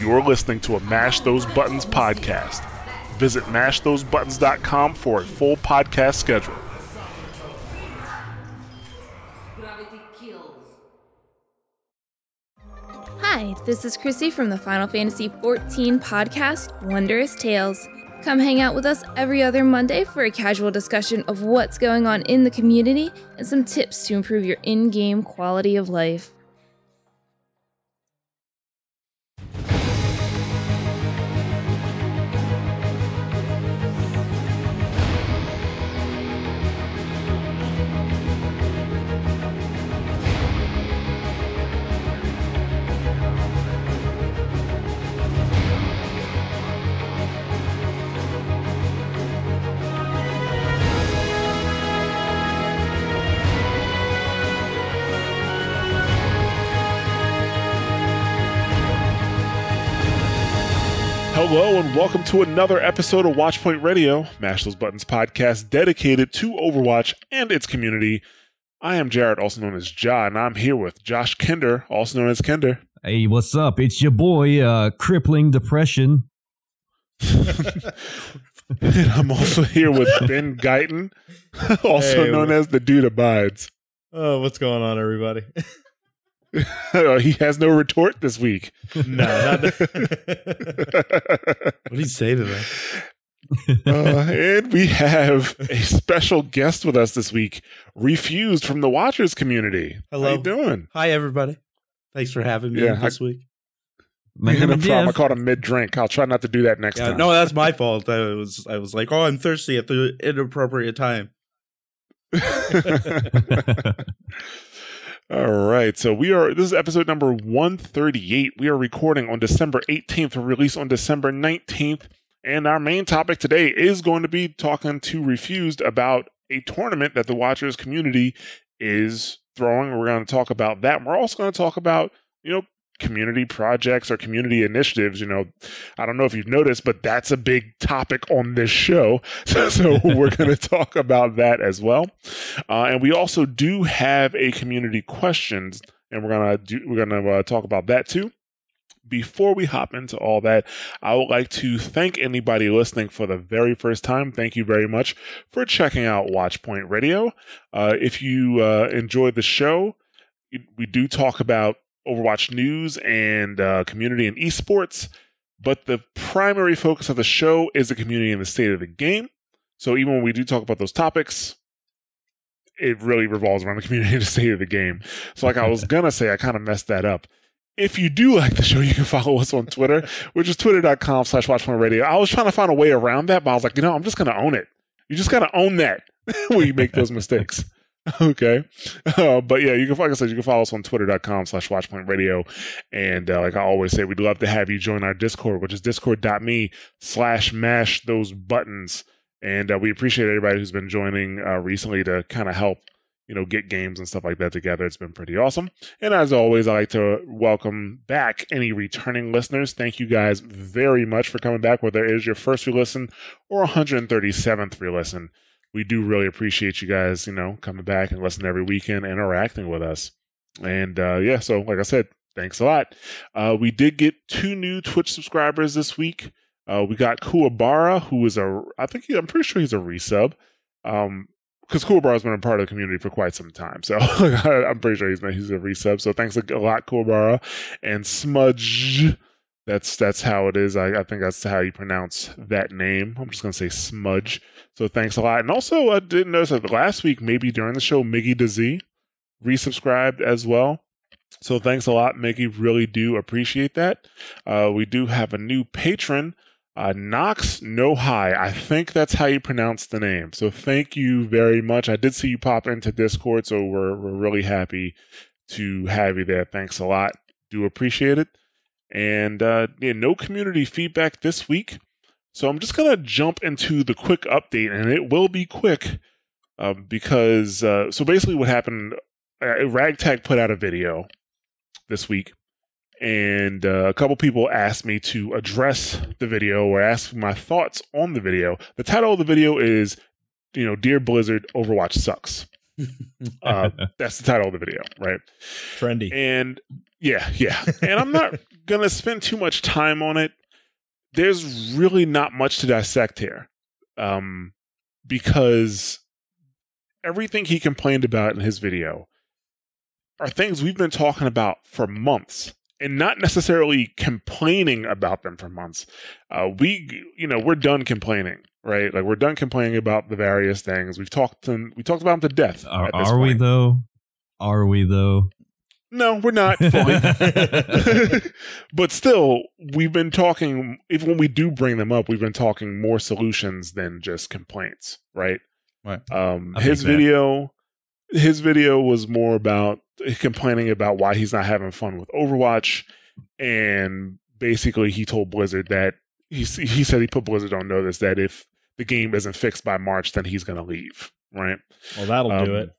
You're listening to a Mash Those Buttons podcast. Visit mashthosebuttons.com for a full podcast schedule. Hi, this is Chrissy from the Final Fantasy XIV podcast, Wondrous Tales. Come hang out with us every other Monday for a casual discussion of what's going on in the community and some tips to improve your in game quality of life. Hello and welcome to another episode of Watchpoint Radio, Mash Those Buttons podcast dedicated to Overwatch and its community. I am Jared, also known as Ja, and I'm here with Josh Kinder, also known as Kinder. Hey, what's up? It's your boy, uh, Crippling Depression. and I'm also here with Ben Guyton, also Hey, known as the Dude Abides. Oh, what's going on, everybody? he has no retort this week. no, not what do you say to that? Uh, and we have a special guest with us this week, Refused from the Watchers community. How Hello. you doing? Hi, everybody. Thanks for having me Yeah, I- this week. My no name is problem. I Jeff. caught him mid drink. I'll try not to do that next Yeah, time. no, that's my fault. I was, I was like, oh, I'm thirsty at the inappropriate time. All right. So we are, this is episode number 138. We are recording on December 18th, for release on December 19th. And our main topic today is going to be talking to Refused about a tournament that the Watchers community is throwing. We're going to talk about that. We're also going to talk about, you know, community projects or community initiatives. You know, I don't know if you've noticed, but that's a big topic on this show. So, so we're going to talk about that as well. Uh, and we also do have a community questions, and we're gonna do we're gonna uh, talk about that too. Before we hop into all that, I would like to thank anybody listening for the very first time. Thank you very much for checking out Watchpoint Radio. Uh, if you uh, enjoyed the show, we do talk about Overwatch news and uh, community and esports, but the primary focus of the show is the community and the state of the game. So even when we do talk about those topics, it really revolves around the community and the state of the game. So, like I was gonna say, I kind of messed that up. If you do like the show, you can follow us on Twitter, which is twitter.com slash watchpointradio. I was trying to find a way around that, but I was like, you know, I'm just gonna own it. You just gotta own that when you make those mistakes. Okay. Uh, but yeah, you can, like I said, you can follow us on twitter.com slash watchpointradio. And uh, like I always say, we'd love to have you join our Discord, which is discord.me slash mash those buttons. And uh, we appreciate everybody who's been joining uh, recently to kind of help, you know, get games and stuff like that together. It's been pretty awesome. And as always, I like to welcome back any returning listeners. Thank you guys very much for coming back, whether it is your first re-listen or 137th re-listen. We do really appreciate you guys, you know, coming back and listening every weekend, and interacting with us. And uh, yeah, so like I said, thanks a lot. Uh, we did get two new Twitch subscribers this week. Uh, we got Kuwabara, who is a, I think he, I'm pretty sure he's a resub. Um, because Kuwabara has been a part of the community for quite some time, so I'm pretty sure he's he's a resub. So thanks a lot, Kuwabara, and Smudge. That's that's how it is. I, I think that's how you pronounce that name. I'm just gonna say Smudge. So thanks a lot. And also, I didn't notice that last week, maybe during the show, Miggy DeZ resubscribed as well. So thanks a lot, Miggy. Really do appreciate that. Uh, we do have a new patron, uh, Knox No High. I think that's how you pronounce the name. So thank you very much. I did see you pop into Discord, so we're we're really happy to have you there. Thanks a lot. Do appreciate it. And uh, yeah, no community feedback this week. So I'm just gonna jump into the quick update, and it will be quick um, because uh, so basically what happened. Uh, Ragtag put out a video this week, and uh, a couple people asked me to address the video or ask my thoughts on the video. The title of the video is, you know, Dear Blizzard, Overwatch sucks. Uh, that's the title of the video, right? Trendy. And yeah, yeah. And I'm not going to spend too much time on it. There's really not much to dissect here um, because everything he complained about in his video are things we've been talking about for months and not necessarily complaining about them for months. Uh, we, you know, we're done complaining, right? Like we're done complaining about the various things. We've talked them, we talked about them to death. Are, are we though? Are we though? No, we're not but still, we've been talking, even when we do bring them up, we've been talking more solutions than just complaints, right? Right. Um, I his that. video, his video was more about complaining about why he's not having fun with Overwatch, and basically he told Blizzard that he he said he put Blizzard on notice that if the game isn't fixed by March, then he's going to leave, right? Well, that'll do Um, it.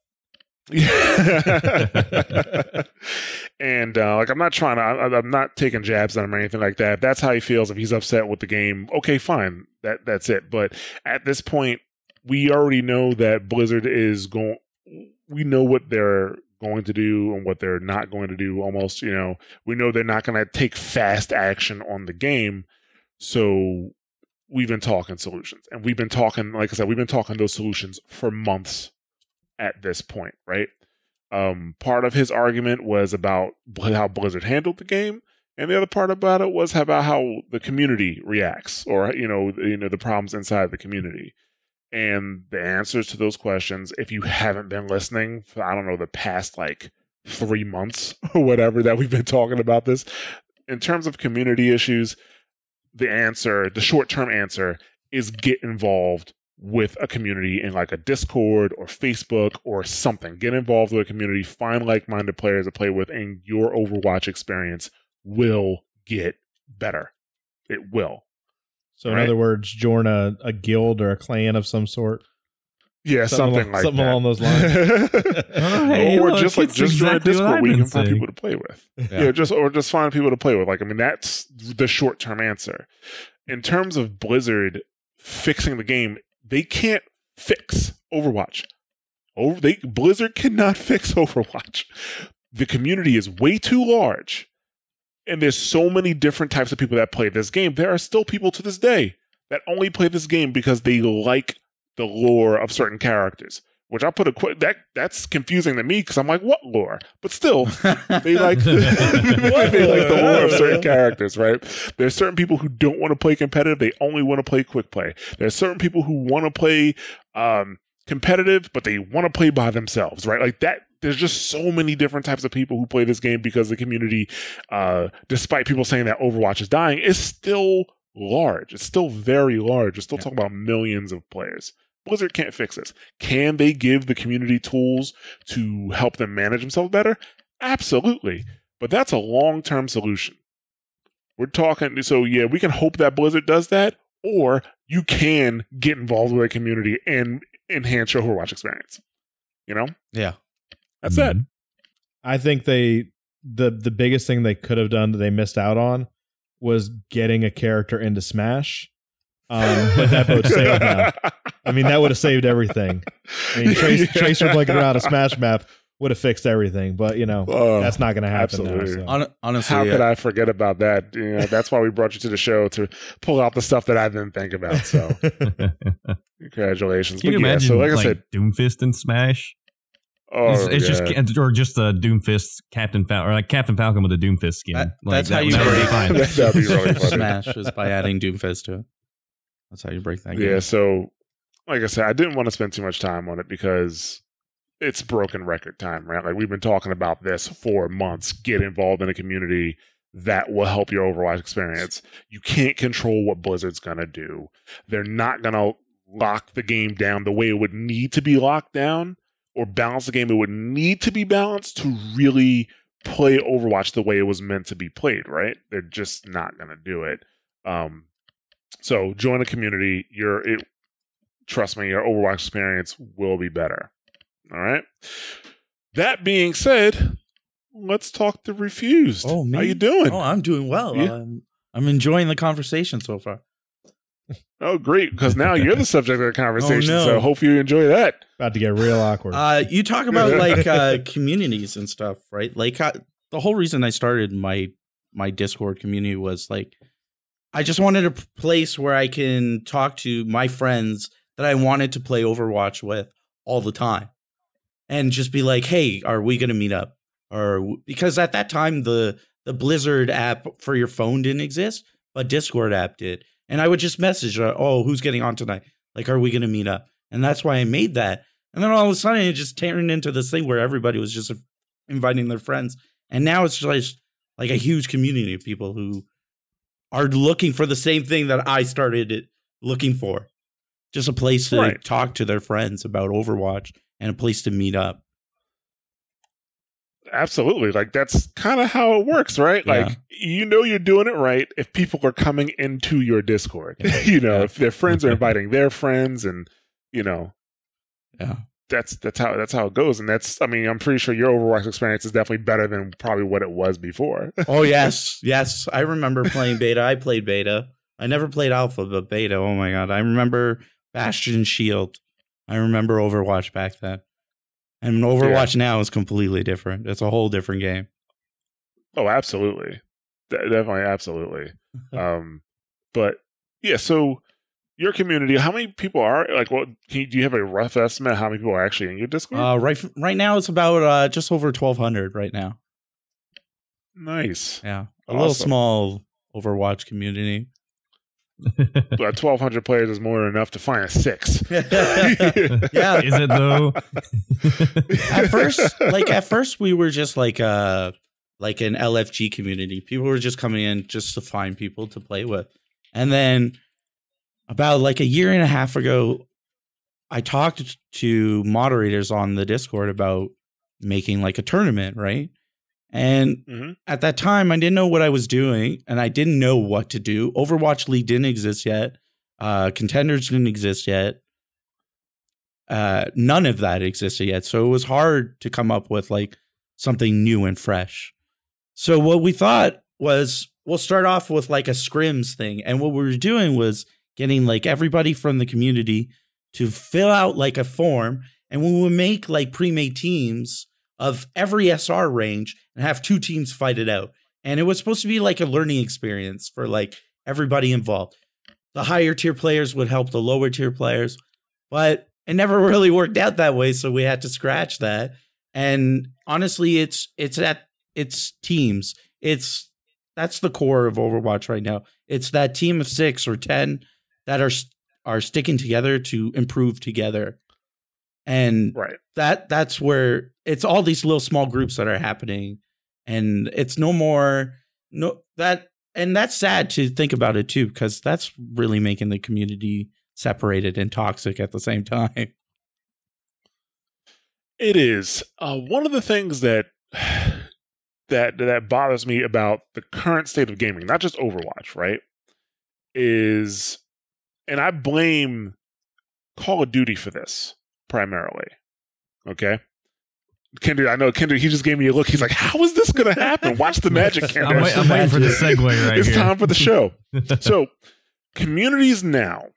And uh, like, I'm not trying to. I, I'm not taking jabs at him or anything like that. If that's how he feels. If he's upset with the game, okay, fine. That that's it. But at this point, we already know that Blizzard is going. We know what they're going to do and what they're not going to do. Almost, you know, we know they're not going to take fast action on the game. So we've been talking solutions, and we've been talking. Like I said, we've been talking those solutions for months at this point, right? Um, part of his argument was about how Blizzard handled the game, and the other part about it was about how the community reacts, or you know, you know, the problems inside the community. And the answers to those questions, if you haven't been listening for I don't know the past like three months or whatever that we've been talking about this, in terms of community issues, the answer, the short term answer, is get involved with a community in like a Discord or Facebook or something. Get involved with a community, find like minded players to play with, and your Overwatch experience will get better. It will. So, in right. other words, join a, a guild or a clan of some sort. Yeah, Something something, like something that. along those lines. Oh, hey, or look, just like just join a exactly Discord where you can find saying. people to play with. Yeah. Yeah. just or just find people to play with. Like I mean, that's the short term answer. In terms of Blizzard fixing the game, they can't fix Overwatch. Over they Blizzard cannot fix Overwatch. The community is way too large. And there's so many different types of people that play this game. There are still people to this day that only play this game because they like the lore of certain characters. Which I put a qu- that that's confusing to me because I'm like, what lore? But still, they like they like the lore of certain characters, right? There's certain people who don't want to play competitive; they only want to play quick play. There's certain people who want to play um, competitive, but they want to play by themselves, right? Like that. There's just so many different types of people who play this game because the community, uh, despite people saying that Overwatch is dying, is still large. It's still very large. We're still Yeah. talking about millions of players. Blizzard can't fix this. Can they give the community tools to help them manage themselves better? Absolutely. But that's a long term solution. We're talking, so yeah, we can hope that Blizzard does that, or you can get involved with a community and enhance your Overwatch experience. You know? yeah. That's it. Mhm. I think they the the biggest thing they could have done that they missed out on was getting a character into Smash. Um, but that boat sailed now. I mean, that would have saved everything. I mean, Trace, Yeah. Tracer blinking around a Smash map would have fixed everything. But you know, Oh, that's not going to happen absolutely. now. So. Hon- honestly, How yeah. could I forget about that? You know, that's why we brought you to the show to pull out the stuff that I didn't think about. So, congratulations. Can you but yeah, imagine so like, I said, Doomfist and Smash? oh, it's it's yeah. just or just a Doomfist Captain Falcon or like Captain Falcon with a Doomfist skin. That- Like, that's how that- you that would be fine. That'd be really funny. Smash is by adding Doomfist to it. That's how you break that game. Yeah, so like I said, I didn't want to spend too much time on it because it's broken record time, right? Like we've been talking about this for months. Get involved in a community that will help your Overwatch experience. You can't control what Blizzard's gonna do. They're not gonna lock the game down the way it would need to be locked down or balance the game it would need to be balanced to really play Overwatch the way it was meant to be played, right? They're just not gonna do it. Um so join a community. Your it trust me, your Overwatch experience will be better. All right. That being said, let's talk the Refused. Oh, me? How you doing? Oh, I'm doing well. Yeah. I'm, I'm enjoying the conversation so far. Oh, great! Because now you're the subject of the conversation. Oh, no. So hope you enjoy that. About to get real awkward. Uh, you talk about like uh, communities and stuff, right? Like uh, the whole reason I started my my Discord community was like I just wanted a place where I can talk to my friends that I wanted to play Overwatch with all the time, and just be like, "Hey, are we gonna meet up?" Or because at that time the the Blizzard app for your phone didn't exist, but Discord app did, and I would just message, uh, "Oh, who's getting on tonight? Like, are we gonna meet up?" And that's why I made that. And then all of a sudden, it just turned into this thing where everybody was just inviting their friends, and now it's just like a huge community of people who are looking for the same thing that I started it looking for. Just a place to Right. talk to their friends about Overwatch and a place to meet up. Absolutely. Like that's kind of how it works, right? Yeah. Like you know you're doing it right if people are coming into your Discord. you know, Yeah. if their friends are inviting their friends and you know, Yeah. That's that's how that's how it goes. And that's I mean, I'm pretty sure your Overwatch experience is definitely better than probably what it was before. Oh yes, yes. I remember playing beta. I played beta. I never played alpha, but beta. Oh my god. I remember Bastion Shield. I remember Overwatch back then. And Overwatch now is completely different. It's a whole different game. oh, absolutely. De- definitely absolutely. um but yeah, so your community, how many people are like what can you, do you have a rough estimate how many people are actually in your Discord? Uh, right right now it's about uh, just over 1200 right now. nice. Yeah. A little small Overwatch community. But 1200 players is more than enough to find a six. yeah. Is it though? at first like at first we were just like uh like an lfg community people were just coming in just to find people to play with and then about like a year and a half ago i talked to moderators on the discord about making like a tournament right and Mhm. at that time i didn't know what i was doing and i didn't know what to do overwatch league didn't exist yet uh contenders didn't exist yet uh, none of that existed yet. So it was hard to come up with like something new and fresh. So what we thought was we'll start off with like a scrims thing. And what we were doing was getting like everybody from the community to fill out like a form. And we would make like pre made teams of every SR range and have two teams fight it out. And it was supposed to be like a learning experience for like everybody involved. The higher tier players would help the lower tier players, but it never really worked out that way. So we had to scratch that. And honestly, it's it's at it's teams. It's that's the core of Overwatch right now. It's that team of six or ten that are are sticking together to improve together. And Right. that that's where it's all these little small groups that are happening and it's no more no that and that's sad to think about it too because that's really making the community separated and toxic at the same time It is. Uh, one of the things that that that bothers me about the current state of gaming, not just Overwatch, right? Is and I blame Call of Duty for this primarily. Okay. Kendrick, I know Kendrick, he just gave me a look. He's like, How is this gonna happen? Watch the magic, I'm, wait, I'm waiting for the segue right it's here. time for the show. so communities now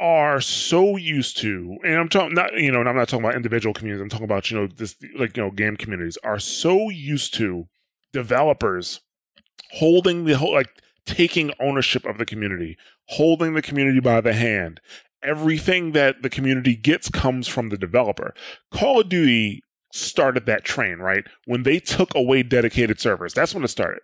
are so used to and i'm talking not you know and i'm not talking about individual communities i'm talking about you know this like you know game communities are so used to developers holding the whole like taking ownership of the community holding the community by the hand everything that the community gets comes from the developer call of duty started that train right when they took away dedicated servers that's when it started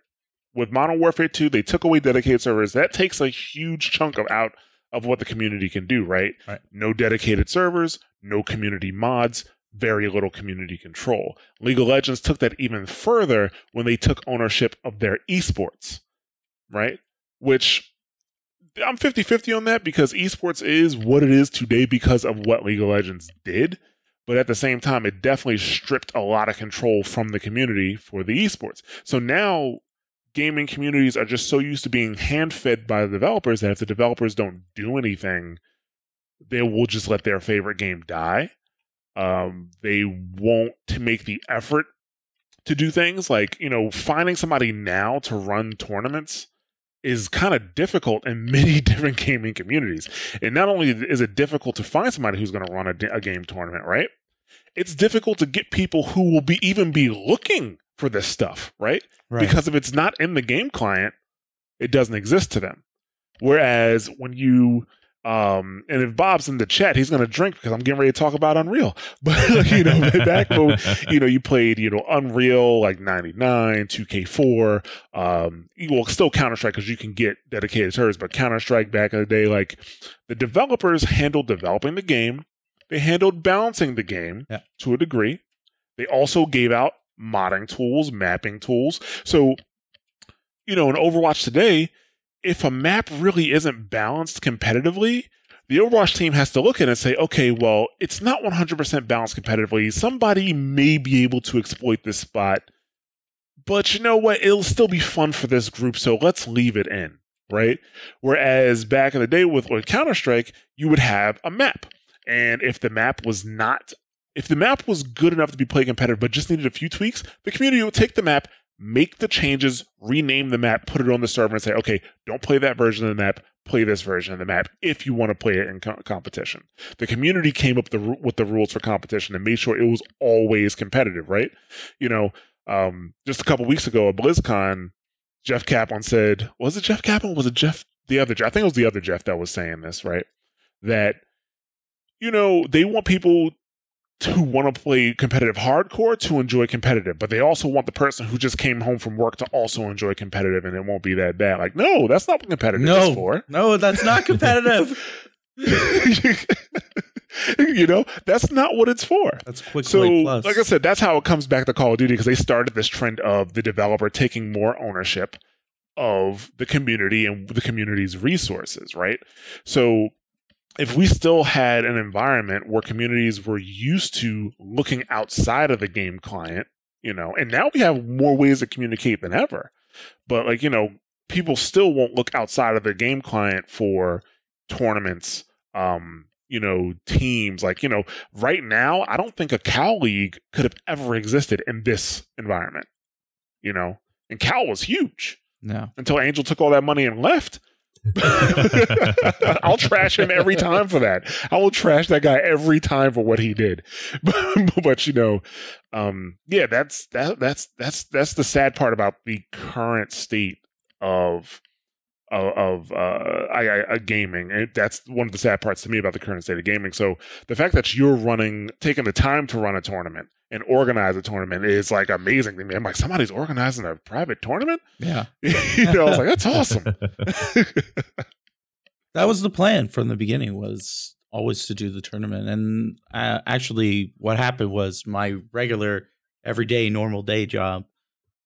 with Modern Warfare 2, they took away dedicated servers. That takes a huge chunk of out of what the community can do, right? Right. No dedicated servers, no community mods, very little community control. League of Legends took that even further when they took ownership of their esports, right? Which I'm 50 50 on that because esports is what it is today because of what League of Legends did. But at the same time, it definitely stripped a lot of control from the community for the esports. So now gaming communities are just so used to being hand fed by the developers that if the developers don't do anything, they will just let their favorite game die. Um, they won't to make the effort to do things like you know finding somebody now to run tournaments is kind of difficult in many different gaming communities. And not only is it difficult to find somebody who's going to run a, a, game tournament, right? It's difficult to get people who will be even be looking for this stuff, right? Right. Because if it's not in the game client, it doesn't exist to them. Whereas when you um, and if Bob's in the chat, he's going to drink because I'm getting ready to talk about Unreal. But you know, back when you know you played, you know, Unreal like '99, 2K4, um, well, still Counter Strike because you can get dedicated servers, but Counter Strike back in the day, like the developers handled developing the game, they handled balancing the game Yeah. to a degree. They also gave out modding tools, mapping tools. So, you know, in Overwatch today, if a map really isn't balanced competitively, the Overwatch team has to look at it and say, okay, well, it's not 100% balanced competitively. Somebody may be able to exploit this spot, but you know what? It'll still be fun for this group, so let's leave it in, right? Whereas back in the day with, Counter Strike, you would have a map. And if the map was not, if the map was good enough to be played competitive, but just needed a few tweaks, the community would take the map, make the changes, rename the map, put it on the server, and say, okay, don't play that version of the map, play this version of the map if you want to play it in co- competition. The community came up the, with the rules for competition and made sure it was always competitive, right? You know, um, just a couple weeks ago at BlizzCon, Jeff Kaplan said, was it Jeff Kaplan? Was it Jeff, the other Jeff? I think it was the other Jeff that was saying this, right? That, you know, they want people to want to play competitive hardcore to enjoy competitive, but they also want the person who just came home from work to also enjoy competitive, and it won't be that bad. Like, no, that's not what competitive is No, for. no, that's not competitive. you know, that's not what it's for. that's quick So, plus. like I said, that's how it comes back to Call of Duty because they started this trend of the developer taking more ownership of the community and the community's resources, right? So, if we still had an environment where communities were used to looking outside of the game client, you know, and now we have more ways to communicate than ever, but like, you know, people still won't look outside of the game client for tournaments, um, you know, teams. Like, you know, right now, I don't think a CAL League could have ever existed in this environment, you know, and Cow was huge no. until Angel took all that money and left. I'll trash him every time for that. I will trash that guy every time for what he did. But, you know, um, yeah, that's that that's that's that's the sad part about the current state of of, of uh, I, I, uh, gaming. And that's one of the sad parts to me about the current state of gaming. So the fact that you're running, taking the time to run a tournament and organize a tournament is like amazing to me. I'm like, somebody's organizing a private tournament. Yeah. you know, I was like, that's awesome. that was the plan from the beginning was always to do the tournament and uh, actually what happened was my regular everyday normal day job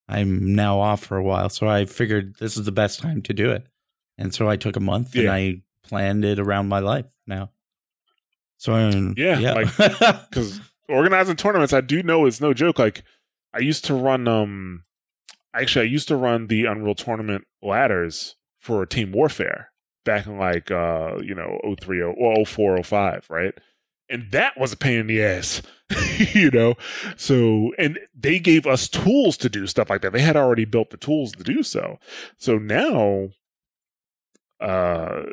i'm now off for a while so i figured this is the best time to do it and so i took a month and i planned it around my life now so um, Yeah, yeah because organizing tournaments, I do know it's no joke. Like I used to run, um, actually, I used to run the Unreal Tournament ladders for Team Warfare back in like, uh, you know, 03, or 04, 05, right? And that was a pain in the ass, you know. So, and they gave us tools to do stuff like that. They had already built the tools to do so. So now uh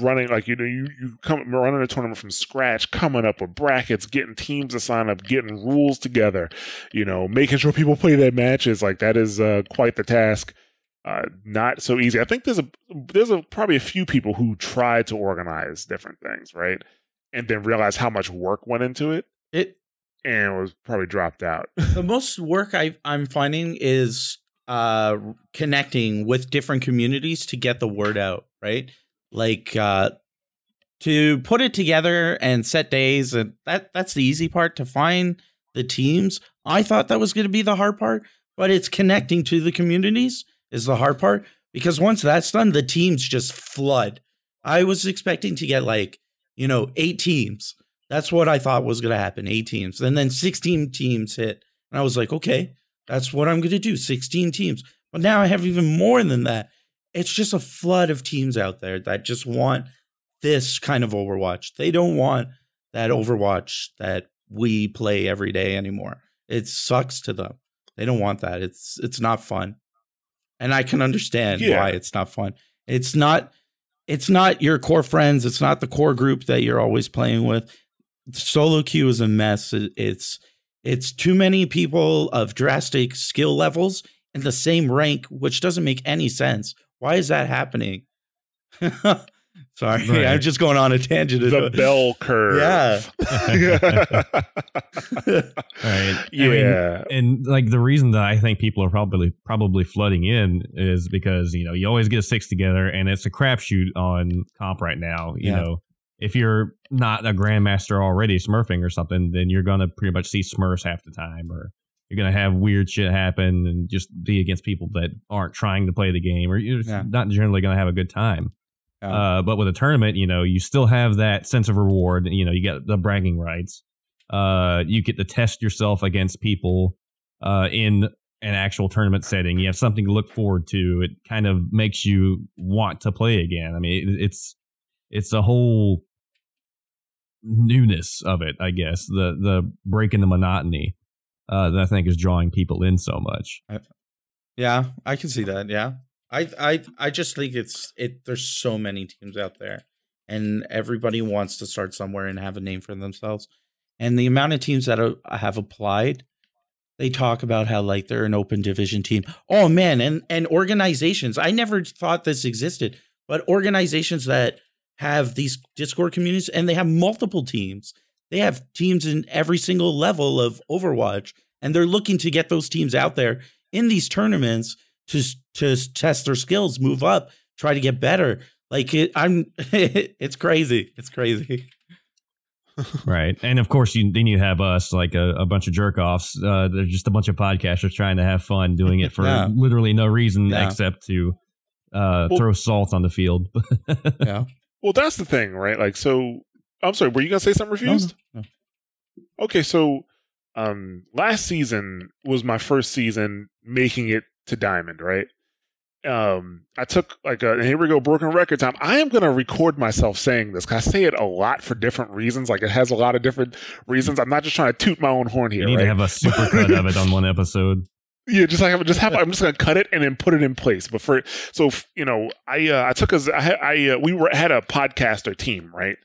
running like you know you you come running a tournament from scratch coming up with brackets getting teams to sign up getting rules together you know making sure people play their matches. Like that is uh quite the task. Uh not so easy. I think there's a there's a probably a few people who tried to organize different things right? And then realize how much work went into it. It and was probably dropped out. The most work I, i'm finding is uh connecting with different communities to get the word out right? Like uh to put it together and set days and that that's the easy part to find the teams. I thought that was going to be the hard part but it's connecting to the communities is the hard part because once that's done the teams just flood. I was expecting to get like you know eight teams. That's what i thought was going to happen eight teams and then 16 teams hit and i was like okay that's what i'm going to do 16 teams but now i have even more than that it's just a flood of teams out there that just want this kind of Overwatch. They don't want that Overwatch that we play every day anymore. It sucks to them. They don't want that. It's it's not fun. and I can understand Yeah. why it's not fun. It's not. It's not your core friends. It's not the core group that you're always playing with. Solo queue is a mess. It- It's it's too many people of drastic skill levels in the same rank, which doesn't make any sense. Why is that happening? Sorry, Right. I'm just going on a tangent. the bell curve. Yeah. Right. I mean, yeah. and like the reason that I think people are probably probably flooding in is because you know you always get six together and it's a crapshoot on comp right now. You Yeah. know, if you're not a grandmaster already smurfing or something, then you're gonna pretty much see smurfs half the time, or you're gonna have weird shit happen and just be against people that aren't trying to play the game, or you're Yeah. not generally gonna have a good time. Yeah. Uh, but with a tournament, you know, you still have that sense of reward. You know, you get the bragging rights. Uh, you get to test yourself against people uh, in an actual tournament setting. You have something to look forward to. It kind of makes you want to play again. I mean, it, it's it's a whole newness of it, I guess. The the breaking the monotony uh, that I think is drawing people in so much. Yeah, I can see that. Yeah. I I I just think it's it there's so many teams out there and everybody wants to start somewhere and have a name for themselves. And the amount of teams that have applied, they talk about how like they're an open division team. Oh man, and and organizations. I never thought this existed, but organizations that have these Discord communities and they have multiple teams. They have teams in every single level of Overwatch and they're looking to get those teams out there in these tournaments to to test their skills, move up, try to get better. Like it, I'm, it's crazy. It's crazy. right and of course you then you have us like a, a bunch of jerk offs uh they're just a bunch of podcasters trying to have fun doing it for Yeah. literally no reason Yeah. except to uh Well- throw salt on the field Yeah. Well, that's the thing, right? Like, so I'm sorry, were you gonna say something No, refused? no, Okay, so um last season was my first season making it to diamond, right? Um I took like a and here we go, broken record time. I am gonna record myself saying this because I say it a lot for different reasons. Like it has a lot of different reasons. I'm not just trying to toot my own horn you here, need right? to have a super cut of it on one episode Yeah, just like just have. I'm just gonna cut it and then put it in place. But for so you know, I uh, I took as I I uh, we were had a podcaster team right,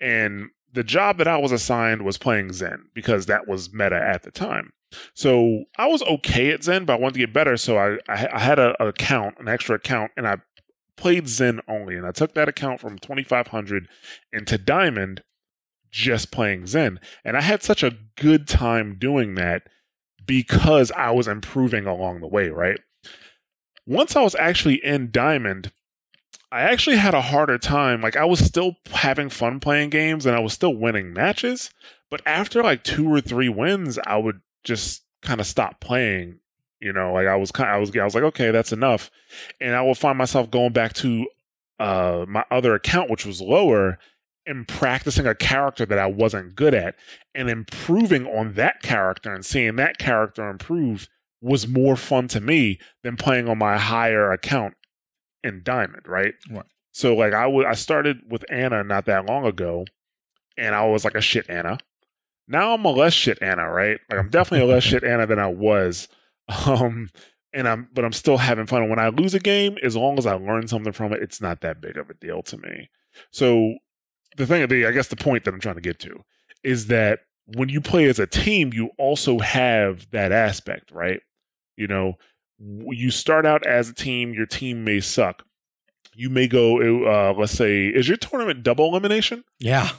and the job that I was assigned was playing Zen because that was meta at the time. So I was okay at Zen, but I wanted to get better. So I I, I had a, a account, an extra account, and I played Zen only, and I took that account from 2500 into Diamond, just playing Zen, and I had such a good time doing that because I was improving along the way, right? Once I was actually in Diamond, I actually had a harder time. Like I was still having fun playing games and I was still winning matches, but after like two or three wins, I would just kind of stop playing. You know, like I was kind I was I was like, okay, that's enough. And I would find myself going back to uh my other account which was lower and practicing a character that I wasn't good at and improving on that character and seeing that character improve was more fun to me than playing on my higher account in Diamond, right? Right. So like I would I started with Ana not that long ago and I was like a shit Ana. Now I'm a less shit Ana, right? Like I'm definitely a less shit Ana than I was. Um and I'm but I'm still having fun. And when I lose a game, as long as I learn something from it, it's not that big of a deal to me. So the thing, the I guess the point that I'm trying to get to is that when you play as a team, you also have that aspect, right? You know, you start out as a team, your team may suck. You may go, uh, let's say, is your tournament double elimination? Yeah.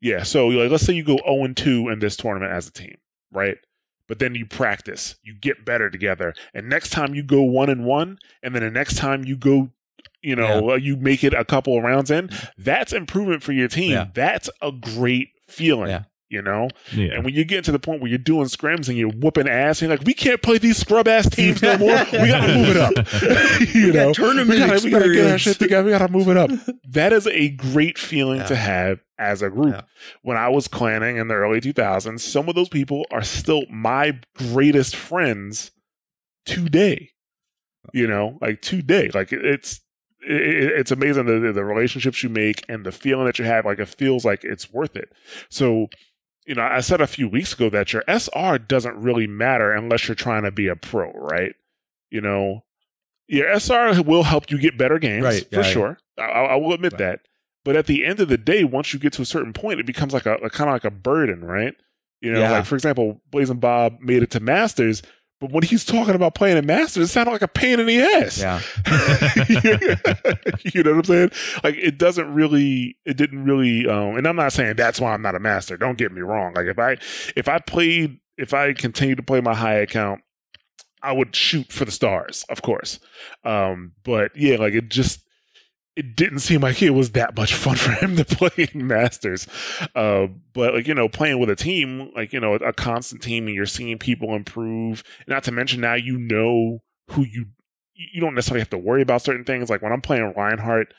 Yeah. So like, let's say you go 0 and 2 in this tournament as a team, right? But then you practice, you get better together, and next time you go one and one, and then the next time you go, you know, uh, you make it a couple of rounds in. That's improvement for your team. Yeah. That's a great feeling. Yeah. You know, yeah and when you get to the point where you're doing scrims and you're whooping ass, and you're like, we can't play these scrub ass teams no more. We got to move it up. you We know, tournament we gotta, we gotta get our shit together. We got to move it up. That is a great feeling Yeah. to have as a group. Yeah. When I was clanning in the early 2000s, some of those people are still my greatest friends today. You know, like today, like it's it, it's amazing the the relationships you make and the feeling that you have. Like it feels like it's worth it. So you know, I said a few weeks ago that your SR doesn't really matter unless you're trying to be a pro, right? You know, your SR will help you get better games Right, for yeah, sure. I, I will admit Right. that. But at the end of the day, once you get to a certain point, it becomes like a, a kind of like a burden, right? You know, Yeah. like for example, Blazing Bob made it to Masters, but when he's talking about playing a master, it sounded like a pain in the ass. Yeah. you know what I'm saying? Like it doesn't really, it didn't really. Um, and I'm not saying that's why I'm not a master. Don't get me wrong. Like if I, if I played, if I continued to play my high account, I would shoot for the stars, of course. Um, but yeah, like it just, it didn't seem like it was that much fun for him to play in Masters. Uh, but like you know, playing with a team, like you know, a constant team, and you're seeing people improve. Not to mention now you know who you you don't necessarily have to worry about certain things. Like when I'm playing Reinhardt,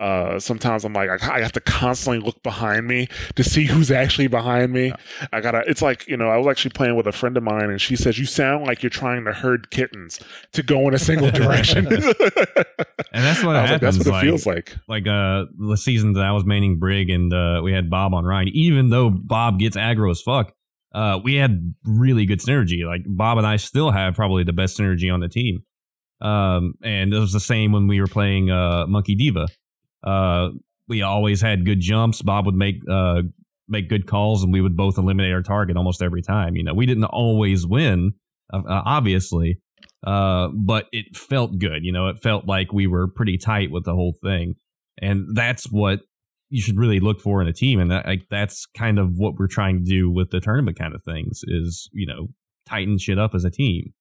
uh, sometimes I'm like I, I have to constantly look behind me to see who's actually behind me. I gotta. It's like you know I was actually playing with a friend of mine, and she says you sound like you're trying to herd kittens to go in a single direction. and that's what I was like, that's happens, what it like- feels like. like uh the season that I was maining Brig and uh we had Bob on Rein, even though Bob gets aggro as fuck, uh we had really good synergy. Like Bob and I still have probably the best synergy on the team. Um and it was the same when we were playing uh Monkey Diva. Uh we always had good jumps. Bob would make uh make good calls and we would both eliminate our target almost every time. You know, we didn't always win, uh, uh, obviously, uh, but it felt good. You know, it felt like we were pretty tight with the whole thing, and that's what you should really look for in a team. And that, like that's kind of what we're trying to do with the tournament kind of things. Is you know tighten shit up as a team.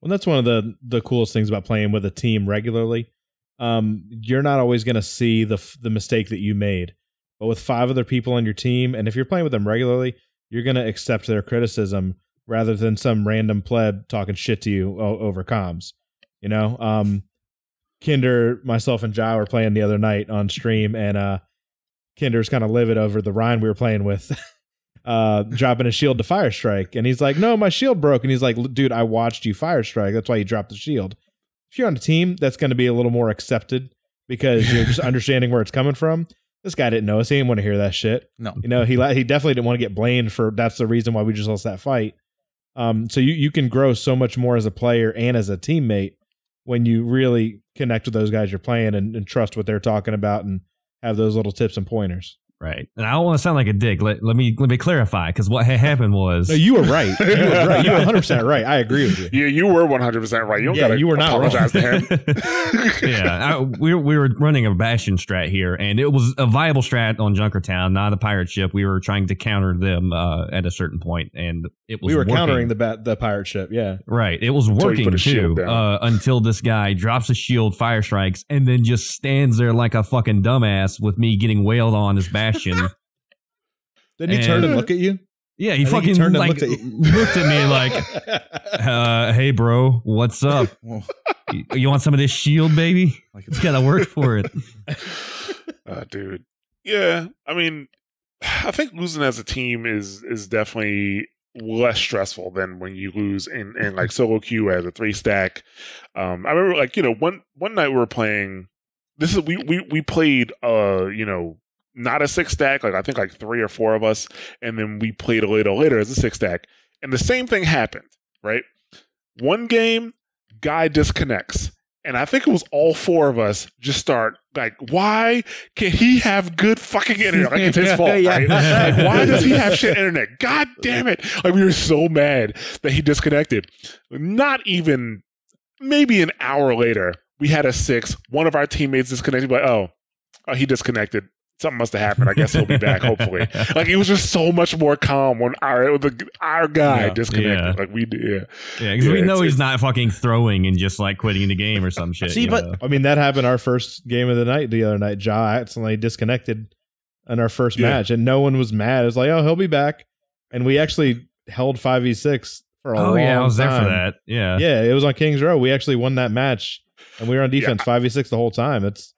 Well, that's one of the the coolest things about playing with a team regularly. Um, you're not always going to see the the mistake that you made, but with five other people on your team, and if you're playing with them regularly, you're going to accept their criticism rather than some random pleb talking shit to you over comms. You know, um, Kinder, myself, and Jai were playing the other night on stream, and uh, Kinder's kind of livid over the Rein we were playing with. uh dropping a shield to fire strike and he's like no my shield broke and he's like dude i watched you fire strike that's why you dropped the shield if you're on a team that's going to be a little more accepted because you're just understanding where it's coming from this guy didn't know us. He didn't want to hear that shit. No. you know he he definitely didn't want to get blamed for that's the reason why we just lost that fight. Um so you you can grow so much more as a player and as a teammate when you really connect with those guys you're playing and, and trust what they're talking about and have those little tips and pointers Right, and I don't want to sound like a dick. Let, let me let me clarify because what had happened was no you were right you were right you were 100% right i agree with you Yeah, you were 100% right. You don't Yeah, you were not wrong. to him. yeah, I, we, were- we were running a Bastion strat here, and it was a viable strat on Junkertown, not a pirate ship. We were trying to counter them uh, at a certain point, and it was we were working. countering the bat, the pirate ship yeah right. It was you working too uh, until this guy drops a shield, fire strikes, and then just stands there like a fucking dumbass with me getting wailed on as Bastion. didn't he turn and And- look at you yeah, he I think he fucking turned and like looked at looked at me like, uh, "Hey, bro, what's up? You, you want some of this shield, baby? like You gotta work for it." uh, dude. Yeah, I mean, I think losing as a team is is definitely less stressful than when you lose in, in like solo queue as a three stack. Um, I remember like you know one one night we were playing. This is we we we played uh you know not a six stack like I think like three or four of us, and then we played a little later as a six stack, and the same thing happened. Right, one game guy disconnects. And I think it was all four of us just start like, why can he have good fucking internet? Like it's his fault, Yeah. right? Like why does he have shit internet? God damn it! Like we were so mad that he disconnected. Not even maybe an hour later, we had a six. One of our teammates disconnected. Like, oh, oh, he disconnected. Something must have happened. I guess he'll be back. Hopefully. Like it was just so much more calm when our the, our guy Yeah. disconnected. Yeah. Like we did. Yeah. Yeah, because Yeah, we know he's not fucking throwing and just like quitting the game or some shit. See, but- know? I mean, that happened our first game of the night the other night. Ja accidentally disconnected in our first Yeah. match, and no one was mad. It was like, oh, he'll be back. And we actually held 5v6 for a oh long yeah, I was there for time. that. Yeah, Yeah, it was on Kings Row. We actually won that match, and we were on defense 5v6 the whole time. It's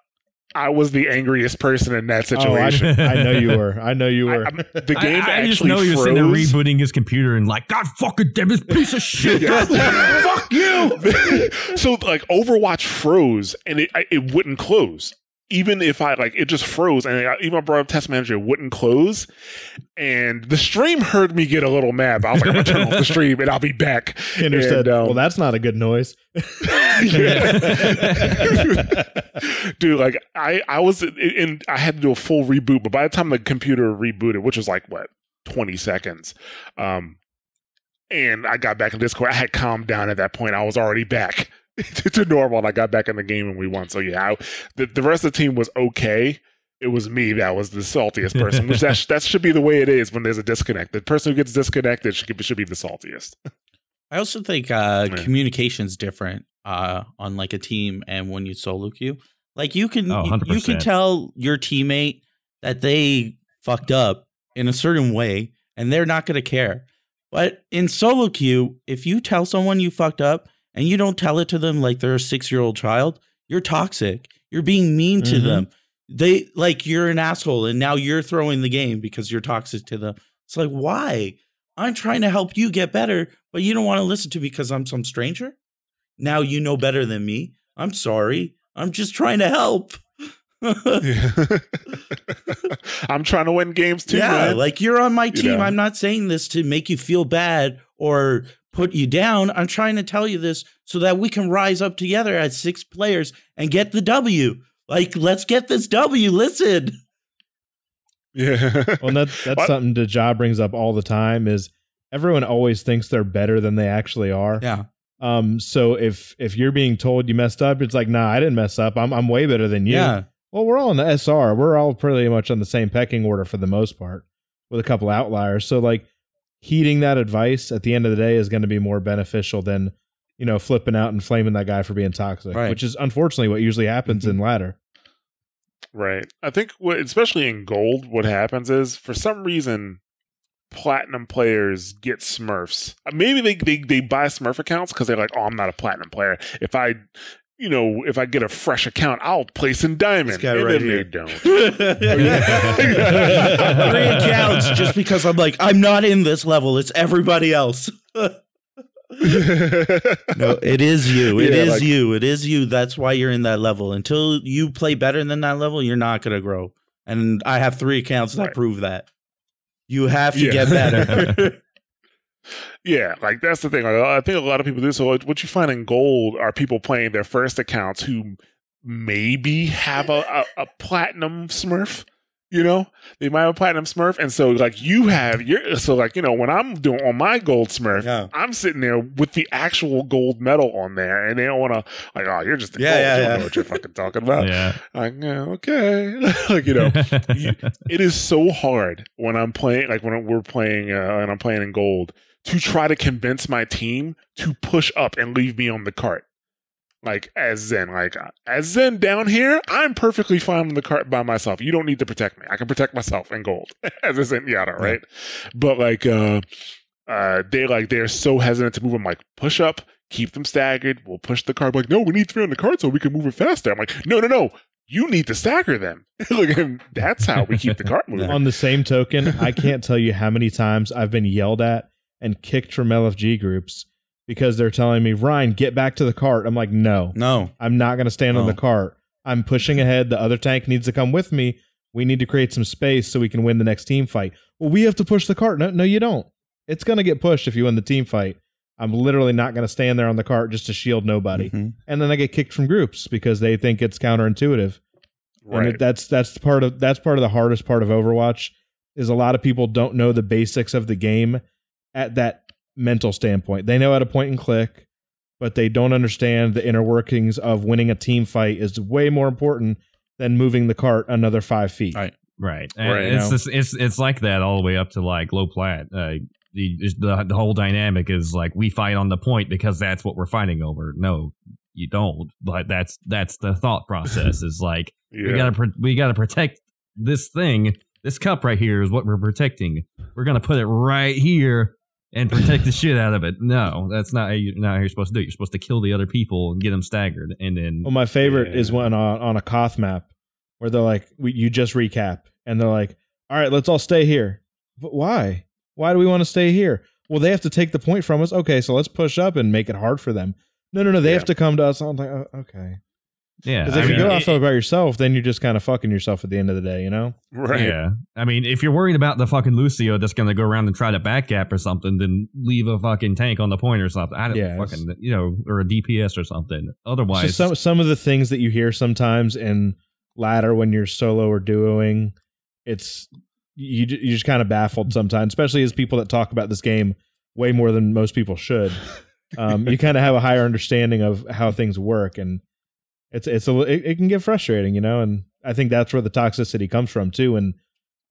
I was the angriest person in that oh, I, situation. I know you were. I know you were. I'm- the game I, I actually just know he was froze. sitting there rebooting his computer and like, God fucking damn this piece of shit. Yeah. Fuck you. so like Overwatch froze and it it wouldn't close. Even if I like it just froze and I, even I brought up task manager it wouldn't close. And the stream heard me get a little mad. But I was like, I'm gonna turn off the stream and I'll be back. Kinder And, um, "Well, that's not a good noise." Dude, like I, I was in, I had to do a full reboot, but by the time the computer rebooted, which was like what, 20 seconds, um, and I got back in Discord, I had calmed down at that point. I was already back to normal and I got back in the game and we won. So yeah, I, the, the rest of the team was okay. It was me that was the saltiest person, which that, that should be the way it is when there's a disconnect. The person who gets disconnected should, should be the saltiest. I also think uh, Yeah. communication's different uh, on like a team and when you solo queue. Like you can Oh, you, you can tell your teammate that they fucked up in a certain way and they're not going to care. But in solo queue, if you tell someone you fucked up and you don't tell it to them like they're a 6-year-old child, you're toxic. You're being mean to Mhm. them. They like you're an asshole and now you're throwing the game because you're toxic to them. It's like why? I'm trying to help you get better, but you don't want to listen to me because I'm some stranger. Now you know better than me. I'm sorry. I'm just trying to help. I'm trying to win games too, yeah, man. like you're on my You team. know. I'm not saying this to make you feel bad or put you down. I'm trying to tell you this so that we can rise up together as six players and get the W. Like, let's get this W. Listen. yeah. Well, that, that's What? something that Ja brings up all the time is everyone always thinks they're better than they actually are. Yeah. Um, so if if you're being told you messed up, it's like, nah, I didn't mess up. I'm I'm way better than you. Yeah. Well, we're all in the SR. We're all pretty much on the same pecking order for the most part, with a couple outliers. So like heeding that advice at the end of the day is going to be more beneficial than you know flipping out and flaming that guy for being toxic, Right. which is unfortunately what usually happens mm-hmm. in ladder. Right. I think, what, especially in gold, what happens is for some reason, platinum players get Smurfs. Maybe they they, they buy Smurf accounts because they're like, oh, I'm not a platinum player. If I, you know, if I get a fresh account, I'll place in diamond. This guy and right then here. they don't. Three accounts just because I'm like, I'm not in this level. It's everybody else. No, it is you. It Yeah, is like- you. It is you. That's why you're in that level. Until you play better than that level, you're not going to grow. And I have three accounts that Right. prove that. You have to Yeah. get better. Yeah, like that's the thing. Like, I think a lot of people do. So, what you find in gold are people playing their first accounts who maybe have a, a, a platinum Smurf. You know, they might have a platinum Smurf, and so like you have your so like you know when I'm doing on my gold Smurf, Yeah. I'm sitting there with the actual gold medal on there, and they don't want to like, oh, you're just a Yeah, gold. yeah, you don't yeah. know what you're fucking talking about. yeah. Like, yeah, okay, like you know, you- it is so hard when I'm playing, like when we're playing, uh, and I'm playing in gold, to try to convince my team to push up and leave me on the cart. Like as Zen, like as Zen down here, I'm perfectly fine on the cart by myself. You don't need to protect me. I can protect myself in gold as a Zenyatta, right? But like, uh, uh, they like they're so hesitant to move. I'm like, push up, keep them staggered. We'll push the cart. Like, no, we need three on the cart so we can move it faster. I'm like, no, no, no. You need to stagger them. Look, and that's how we keep the cart moving. On the same token, I can't tell you how many times I've been yelled at and kicked from LFG groups because they're telling me, Ryan, get back to the cart. I'm like, no, no. I'm not going to stand on Oh. the cart. I'm pushing ahead. The other tank needs to come with me. We need to create some space so we can win the next team fight. Well, we have to push the cart. No, no, you don't. It's going to get pushed if you win the team fight. I'm literally not going to stand there on the cart just to shield nobody. Mhm. And then I get kicked from groups because they think it's counterintuitive. And it, that's that's part of that's part of the hardest part of Overwatch is a lot of people don't know the basics of the game at that mental standpoint. They know how to point and click, but they don't understand the inner workings of winning a team fight is way more important than moving the cart another five feet. Right. Right. And Right. It's You just, it's it's like that all the way up to like low plat. Uh, the, the the whole dynamic is like we fight on the point because that's what we're fighting over. No, you don't. But that's that's the thought process. is like yeah. we gotta pro- we gotta protect this thing. This cup right here is what we're protecting. We're gonna put it right here and protect the shit out of it. No, that's not how, you, not how you're supposed to do. it. You're supposed to kill the other people and get them staggered, and then Well, my favorite Yeah. is when on, on a Koth map where they're like, we, you just recap, and they're like, all right, let's all stay here. But why? Why do we want to stay here? Well, they have to take the point from us. Okay, so let's push up and make it hard for them. No, no, no. They Yeah. have to come to us. I'm like, oh, okay. Yeah, Because if I you mean, go it- off about yourself, then you're just kind of fucking yourself at the end of the day, you know? Right. Yeah, I mean, if you're worried about the fucking Lucio that's going to go around and try to backcap or something, then leave a fucking tank on the point or something. I don't Yeah, fucking you know, or a DPS or something. Otherwise, just some some of the things that you hear sometimes in ladder when you're solo or duoing, it's you you just kind of baffled sometimes, especially as people that talk about this game way more than most people should. Um, you kind of have a higher understanding of how things work, and it's it's a it, it can get frustrating, you know. And I think that's where the toxicity comes from too. And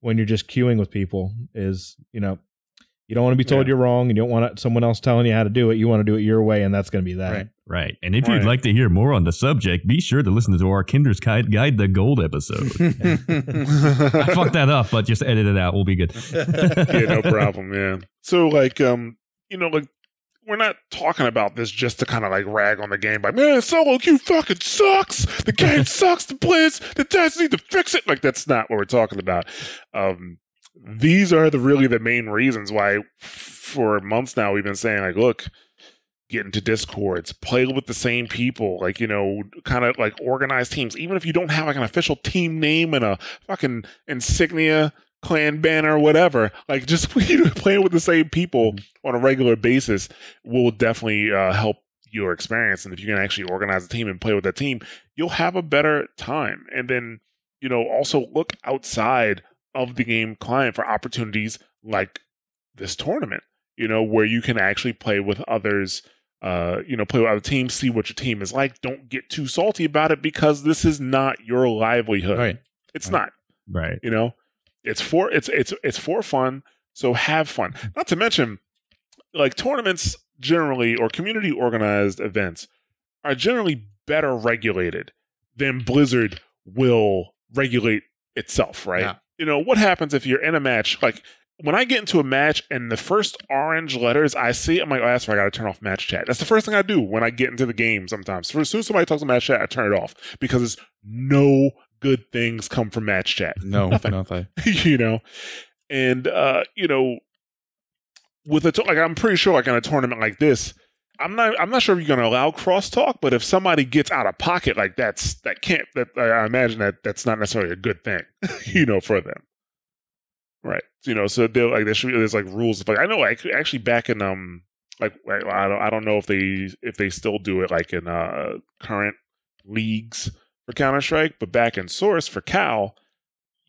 when you're just queuing with people, is you know you don't want to be told Yeah. you're wrong, and you don't want someone else telling you how to do it. You want to do it your way, and that's going to be that. Right. right. And if Right. you'd like to hear more on the subject, be sure to listen to our Kinder's Guide, Guide the Gold episode. I fucked that up, but just edit it out. We'll be good. yeah, no problem. Yeah. So like, um, you know, like we're not talking about this just to kind of like rag on the game, like man, solo queue fucking sucks. The game sucks. The players, the devs need to fix it. Like that's not what we're talking about. Um, these are the really the main reasons why for months now we've been saying like, look. Get into discords, play with the same people, like you know, kind of like organized teams. Even if you don't have like an official team name and a fucking insignia clan banner whatever like just playing with the same people on a regular basis will definitely uh, help your experience and if you can actually organize a team and play with that team you'll have a better time and then you know also look outside of the game client for opportunities like this tournament you know where you can actually play with others uh, you know, play with other teams, see what your team is like. Don't get too salty about it because this is not your livelihood. right. It's Right. not Right. you know it's for it's it's it's for fun so have fun not to mention like tournaments generally or community organized events are generally better regulated than blizzard will regulate itself right Yeah. you know what happens if you're in a match like when I get into a match and the first orange letters I see, I'm like, oh, that's why I got to turn off match chat. That's the first thing I do when I get into the game sometimes. As soon as somebody talks to match chat, I turn it off because it's no good things come from match chat No, Nothing. nothing. you know and uh you know with a to- like i'm pretty sure like in a tournament like this i'm not i'm not sure if you're going to allow crosstalk but if somebody gets out of pocket like that's that can't that i imagine that that's not necessarily a good thing you know for them right you know so they're like there should be there's like rules of like i know like actually back in um like, i don't i don't know if they if they still do it like in uh current leagues for counter-strike but back in source for CAL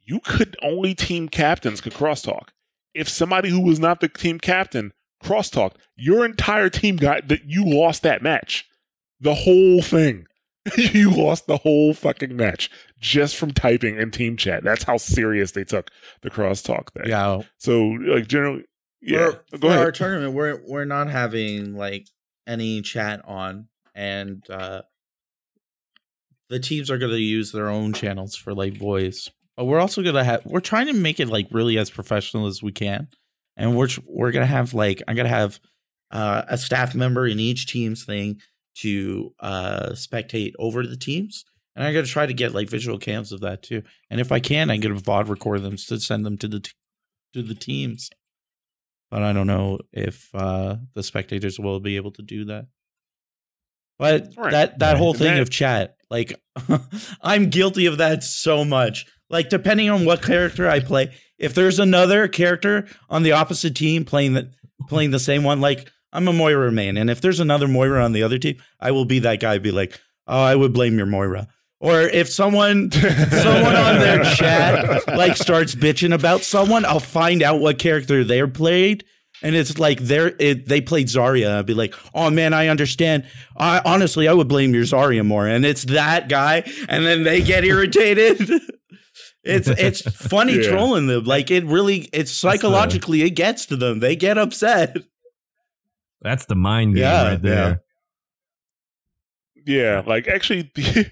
you could only team captains could crosstalk. If somebody who was not the team captain crosstalked, your entire team got that you lost that match. The whole thing. you lost the whole fucking match just from typing in team chat. That's how serious they took the crosstalk thing. Yeah. So like generally yeah. For, Go for our tournament, we're we're not having like any chat on, and uh The teams are going to use their own channels for like voice, but we're also going to have. We're trying to make it like really as professional as we can, and we're we're going to have like I'm going to have uh, a staff member in each team's thing to uh spectate over the teams. And I'm gonna try to get like visual cams of that too. And if I can, I get a VOD record them to send them to the t- to the teams. But I don't know if uh the spectators will be able to do that. But Right. that that Right. whole thing that- of chat, like I'm guilty of that so much. Like depending on what character I play, if there's another character on the opposite team playing the playing the same one, like I'm a Moira main, and if there's another Moira on the other team, I will be that guy. Be like, oh, I would blame your Moira. Or if someone someone on their chat like starts bitching about someone, I'll find out what character they're played. And it's like they're it, they played Zarya. I'd be like, oh man, I understand. I honestly I would blame your Zarya more. And it's that guy, and then they get irritated. it's it's funny Yeah. trolling them. Like it really it's psychologically it gets to them. They get upset. That's the mind game Yeah, right there. Yeah, like actually,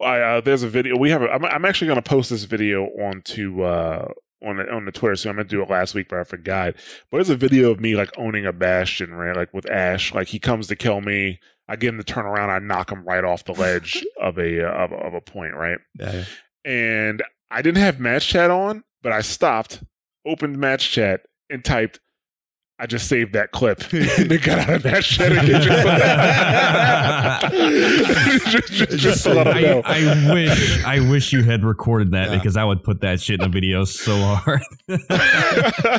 I, uh, there's a video we have. A, I'm, I'm actually going to post this video onto uh, on the, on the Twitter. So I'm to do it last week, but I forgot. But there's a video of me like owning a Bastion, right? Like with Ashe, like he comes to kill me. I get him to turn around. I knock him right off the ledge of a of, a- of a point, right? Yeah. And I didn't have match chat on, but I stopped, opened match chat, and typed. I just saved that clip and then got out of that shit. again. just, just, just to let 'em I, know. I wish I wish you had recorded that Yeah. because I would put that shit in the video so hard.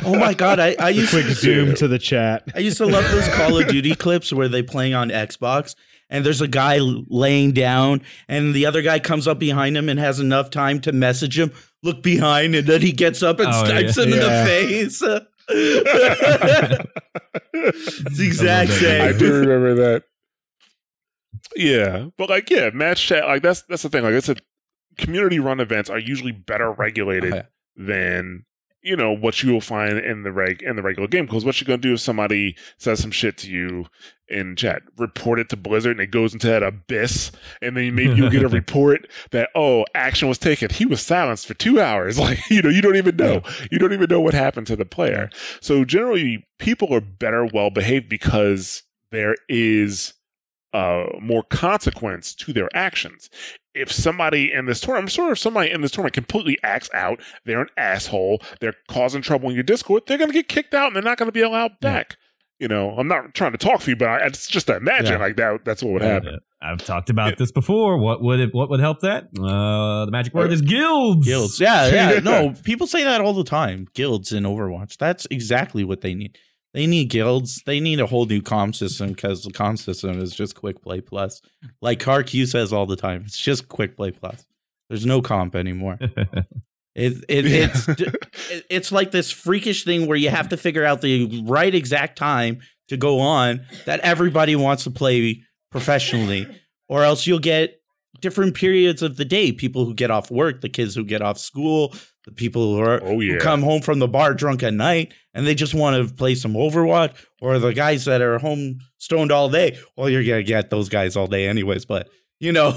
oh my god, I, I used Quick zoom to the chat. I used to love those Call of Duty clips where they playing on Xbox and there's a guy laying down and the other guy comes up behind him and has enough time to message him, look behind, and then he gets up and Oh, snipes yeah. him in the face. It's the exact I same. I do remember that. Yeah, but like, yeah, match chat, like that's that's the thing. Like, it's a community run events are usually better regulated Oh, yeah. than you know what you will find in the reg in the regular game. Because what you're gonna do if somebody says some shit to you in chat, report it to Blizzard, and it goes into that abyss, and then maybe you'll get a report that oh, action was taken. He was silenced for two hours. Like you know, you don't even know. You don't even know what happened to the player. So generally, people are better well behaved because there is uh, more consequence to their actions. If somebody in this tournament, I'm sure if somebody in this tournament completely acts out, they're an asshole, they're causing trouble in your Discord, they're going to get kicked out and they're not going to be allowed Yeah. back. You know, I'm not trying to talk for you, but I, it's just to imagine Yeah. like that. That's what would happen. I've talked about Yeah. this before. What would it, what would help that? Uh, the magic word is guilds. Guilds. Yeah, yeah. No, people say that all the time. Guilds in Overwatch. That's exactly what they need. They need guilds. They need a whole new comp system because the comp system is just quick play plus. Like CarQ says all the time, it's just quick play plus. There's no comp anymore. It, it, it's it- it's like this freakish thing where you have to figure out the right exact time to go on that everybody wants to play professionally, or else you'll get different periods of the day. People who get off work, the kids who get off school, the people who are Oh who come home from the bar drunk at night and they just want to play some Overwatch, or the guys that are home stoned all day. Well, you're gonna get those guys all day anyways, but you know.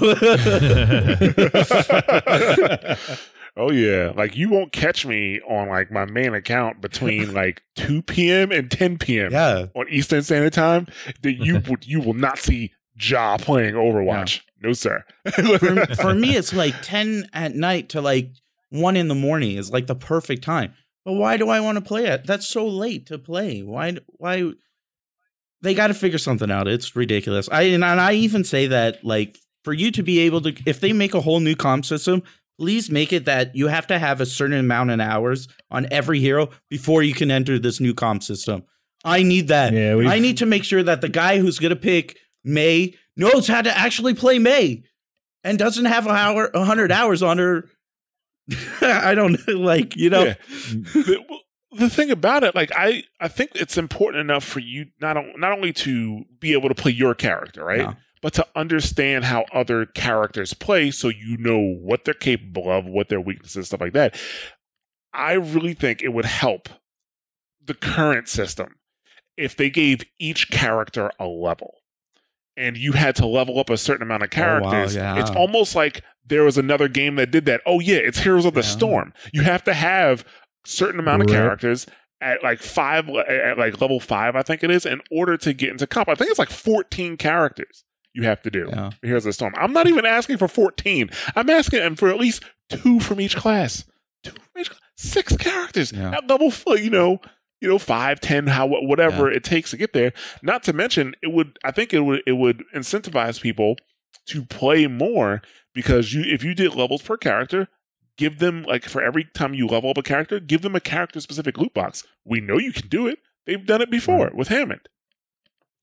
oh yeah, like you won't catch me on like my main account between like 2 p.m. and 10 p.m. yeah. on Eastern Standard Time. That you would you will not see Ja playing Overwatch. No sir. for, for me, it's like 10 at night to like 1 in the morning is like the perfect time. But why do I want to play it? That's so late to play. Why? Why? They got to figure something out. It's ridiculous. I and I even say that like for you to be able to, if they make a whole new comp system, please make it that you have to have a certain amount of hours on every hero before you can enter this new comp system. I need that. Yeah, I need to make sure that the guy who's gonna pick Mei knows how to actually play Mei and doesn't have a hour, a hundred hours on her. I don't like you know. Yeah. the, the thing about it, like I, I think it's important enough for you not on- not only to be able to play your character, right, but to understand how other characters play, so you know what they're capable of, what their weaknesses, stuff like that. I really think it would help the current system if they gave each character a level. And you had to level up a certain amount of Oh, wow, characters. yeah. It's almost like there was another game that did that. Oh yeah, it's Heroes of the Yeah. Storm. You have to have certain amount of Right. characters at like five, at like level five, I think it is, in order to get into comp. I think it's like fourteen characters you have to do. Yeah. Here's the storm. I'm not even asking for 14. I'm asking for at least two from each class. Two from each class. Six characters Yeah. at level four, you know, you know, five, ten, how whatever it takes to get there. Not to mention it would I think it would it would incentivize people to play more because you if you did levels per character, give them like for every time you level up a character, give them a character specific loot box. We know you can do it. They've done it before with Hammond.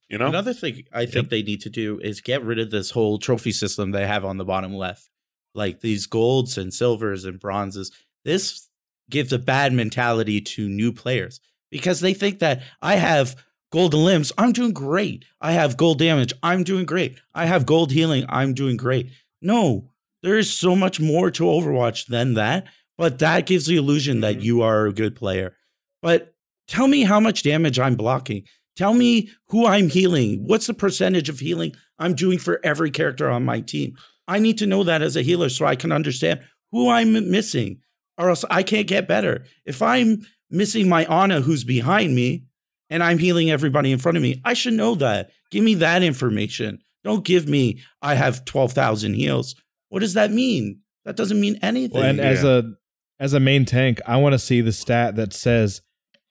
You know? Another thing I think they need to do is get rid of this whole trophy system they have on the bottom left. Like these golds and silvers and bronzes. This gives a bad mentality to new players because they think that I have golden limbs, I'm doing great. I have gold damage, I'm doing great. I have gold healing, I'm doing great. No, there is so much more to Overwatch than that, but that gives the illusion that Mhm. you are a good player. But tell me how much damage I'm blocking. Tell me who I'm healing. What's the percentage of healing I'm doing for every character on my team? I need to know that as a healer so I can understand who I'm missing, or else I can't get better. If I'm missing my Ana who's behind me and I'm healing everybody in front of me, I should know that. Give me that information. Don't give me, I have 12,000 heals. What does that mean? That doesn't mean anything. Well, and as a as a main tank, I want to see the stat that says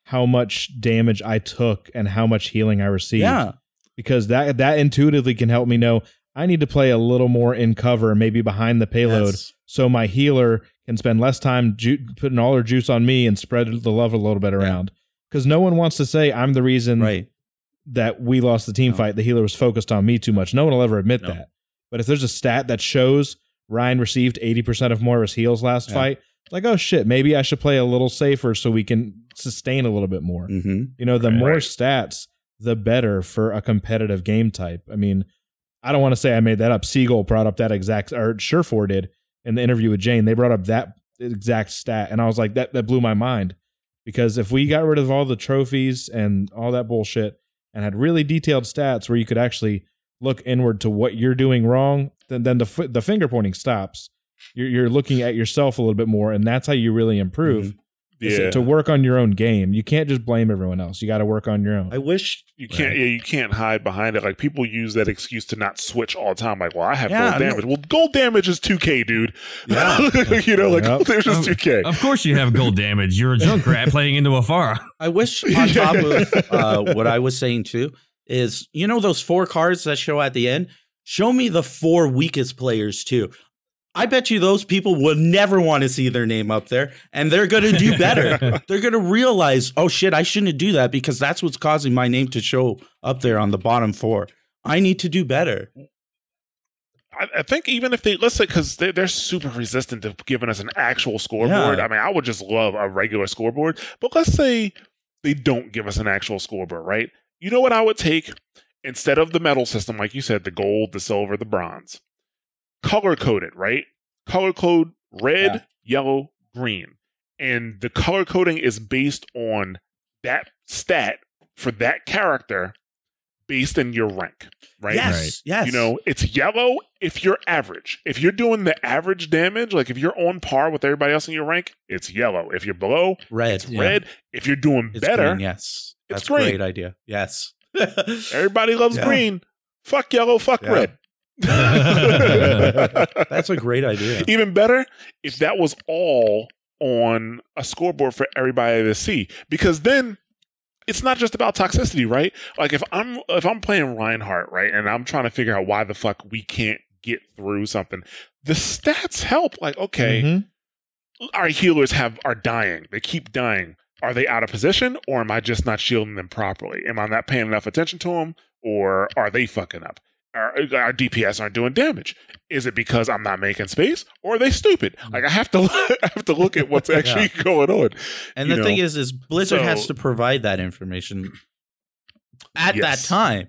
how much damage I took and how much healing I received. yeah. Because that that intuitively can help me know I need to play a little more in cover, maybe behind the payload, Yes. so my healer can spend less time ju- putting all her juice on me and spread the love a little bit around. Because no one wants to say I'm the reason Right. that we lost the team No. fight. The healer was focused on me too much. No one will ever admit No. that. But if there's a stat that shows Ryan received 80% of Moira's heals last Yeah. fight, it's like, oh shit, maybe I should play a little safer so we can sustain a little bit more. hmm You know, the Right. more stats, the better for a competitive game type. I mean, I don't want to say I made that up. Seagull brought up that exact, or Surefour did in the interview with Jane. They brought up that exact stat, and I was like, that that blew my mind because if we got rid of all the trophies and all that bullshit and had really detailed stats where you could actually look inward to what you're doing wrong, then then the f- the finger pointing stops. You're, you're looking at yourself a little bit more, and that's how you really improve. is Yeah. to work on your own game. You can't just blame everyone else. You got to work on your own. I wish. You can't. Right. Yeah, you can't hide behind it. Like people use that excuse to not switch all the time. Like, well, I have Yeah, gold no. damage. Well, gold damage is two K, dude. Yeah. you know, like Yep. gold damage is Um, two K. Of course, you have gold damage. You're a Junkrat playing into a Pharah. I wish on top of uh, what I was saying too is you know those four cards that show at the end. Show me the four weakest players too. I bet you those people would never want to see their name up there, and they're going to do better. they're going to realize, oh shit, I shouldn't do that because that's what's causing my name to show up there on the bottom four. I need to do better. I, I think even if they listen, because they, they're super resistant to giving us an actual scoreboard. Yeah. I mean, I would just love a regular scoreboard. But let's say they don't give us an actual scoreboard, right? You know what I would take instead of the medal system, like you said, the gold, the silver, the bronze, color coded, right? Color code red, yellow, green, and the color coding is based on that stat for that character based in your rank, right? Yes, Right. yes. You know, it's yellow if you're average. If you're doing the average damage, like if you're on par with everybody else in your rank, it's yellow. If you're below, red, it's red. If you're doing It's better, green, yes, It's that's a green. great idea. Yes, everybody loves Yeah. green. Fuck yellow, fuck Yeah. red. that's a great idea. Even better if that was all on a scoreboard for everybody to see. Because then it's not just about toxicity, right? Like if I'm if I'm playing Reinhardt, right, and I'm trying to figure out why the fuck we can't get through something, the stats help. Like, okay, Mhm. our healers have are dying. They keep dying. Are they out of position, or am I just not shielding them properly? Am I not paying enough attention to them, or are they fucking up? Uh, our, our DPS aren't doing damage. Is it because I'm not making space, or are they stupid? Hmm. Like I have to, I have to look at what's actually going on. And the thing is, is Blizzard has to provide that information at Yes. that time.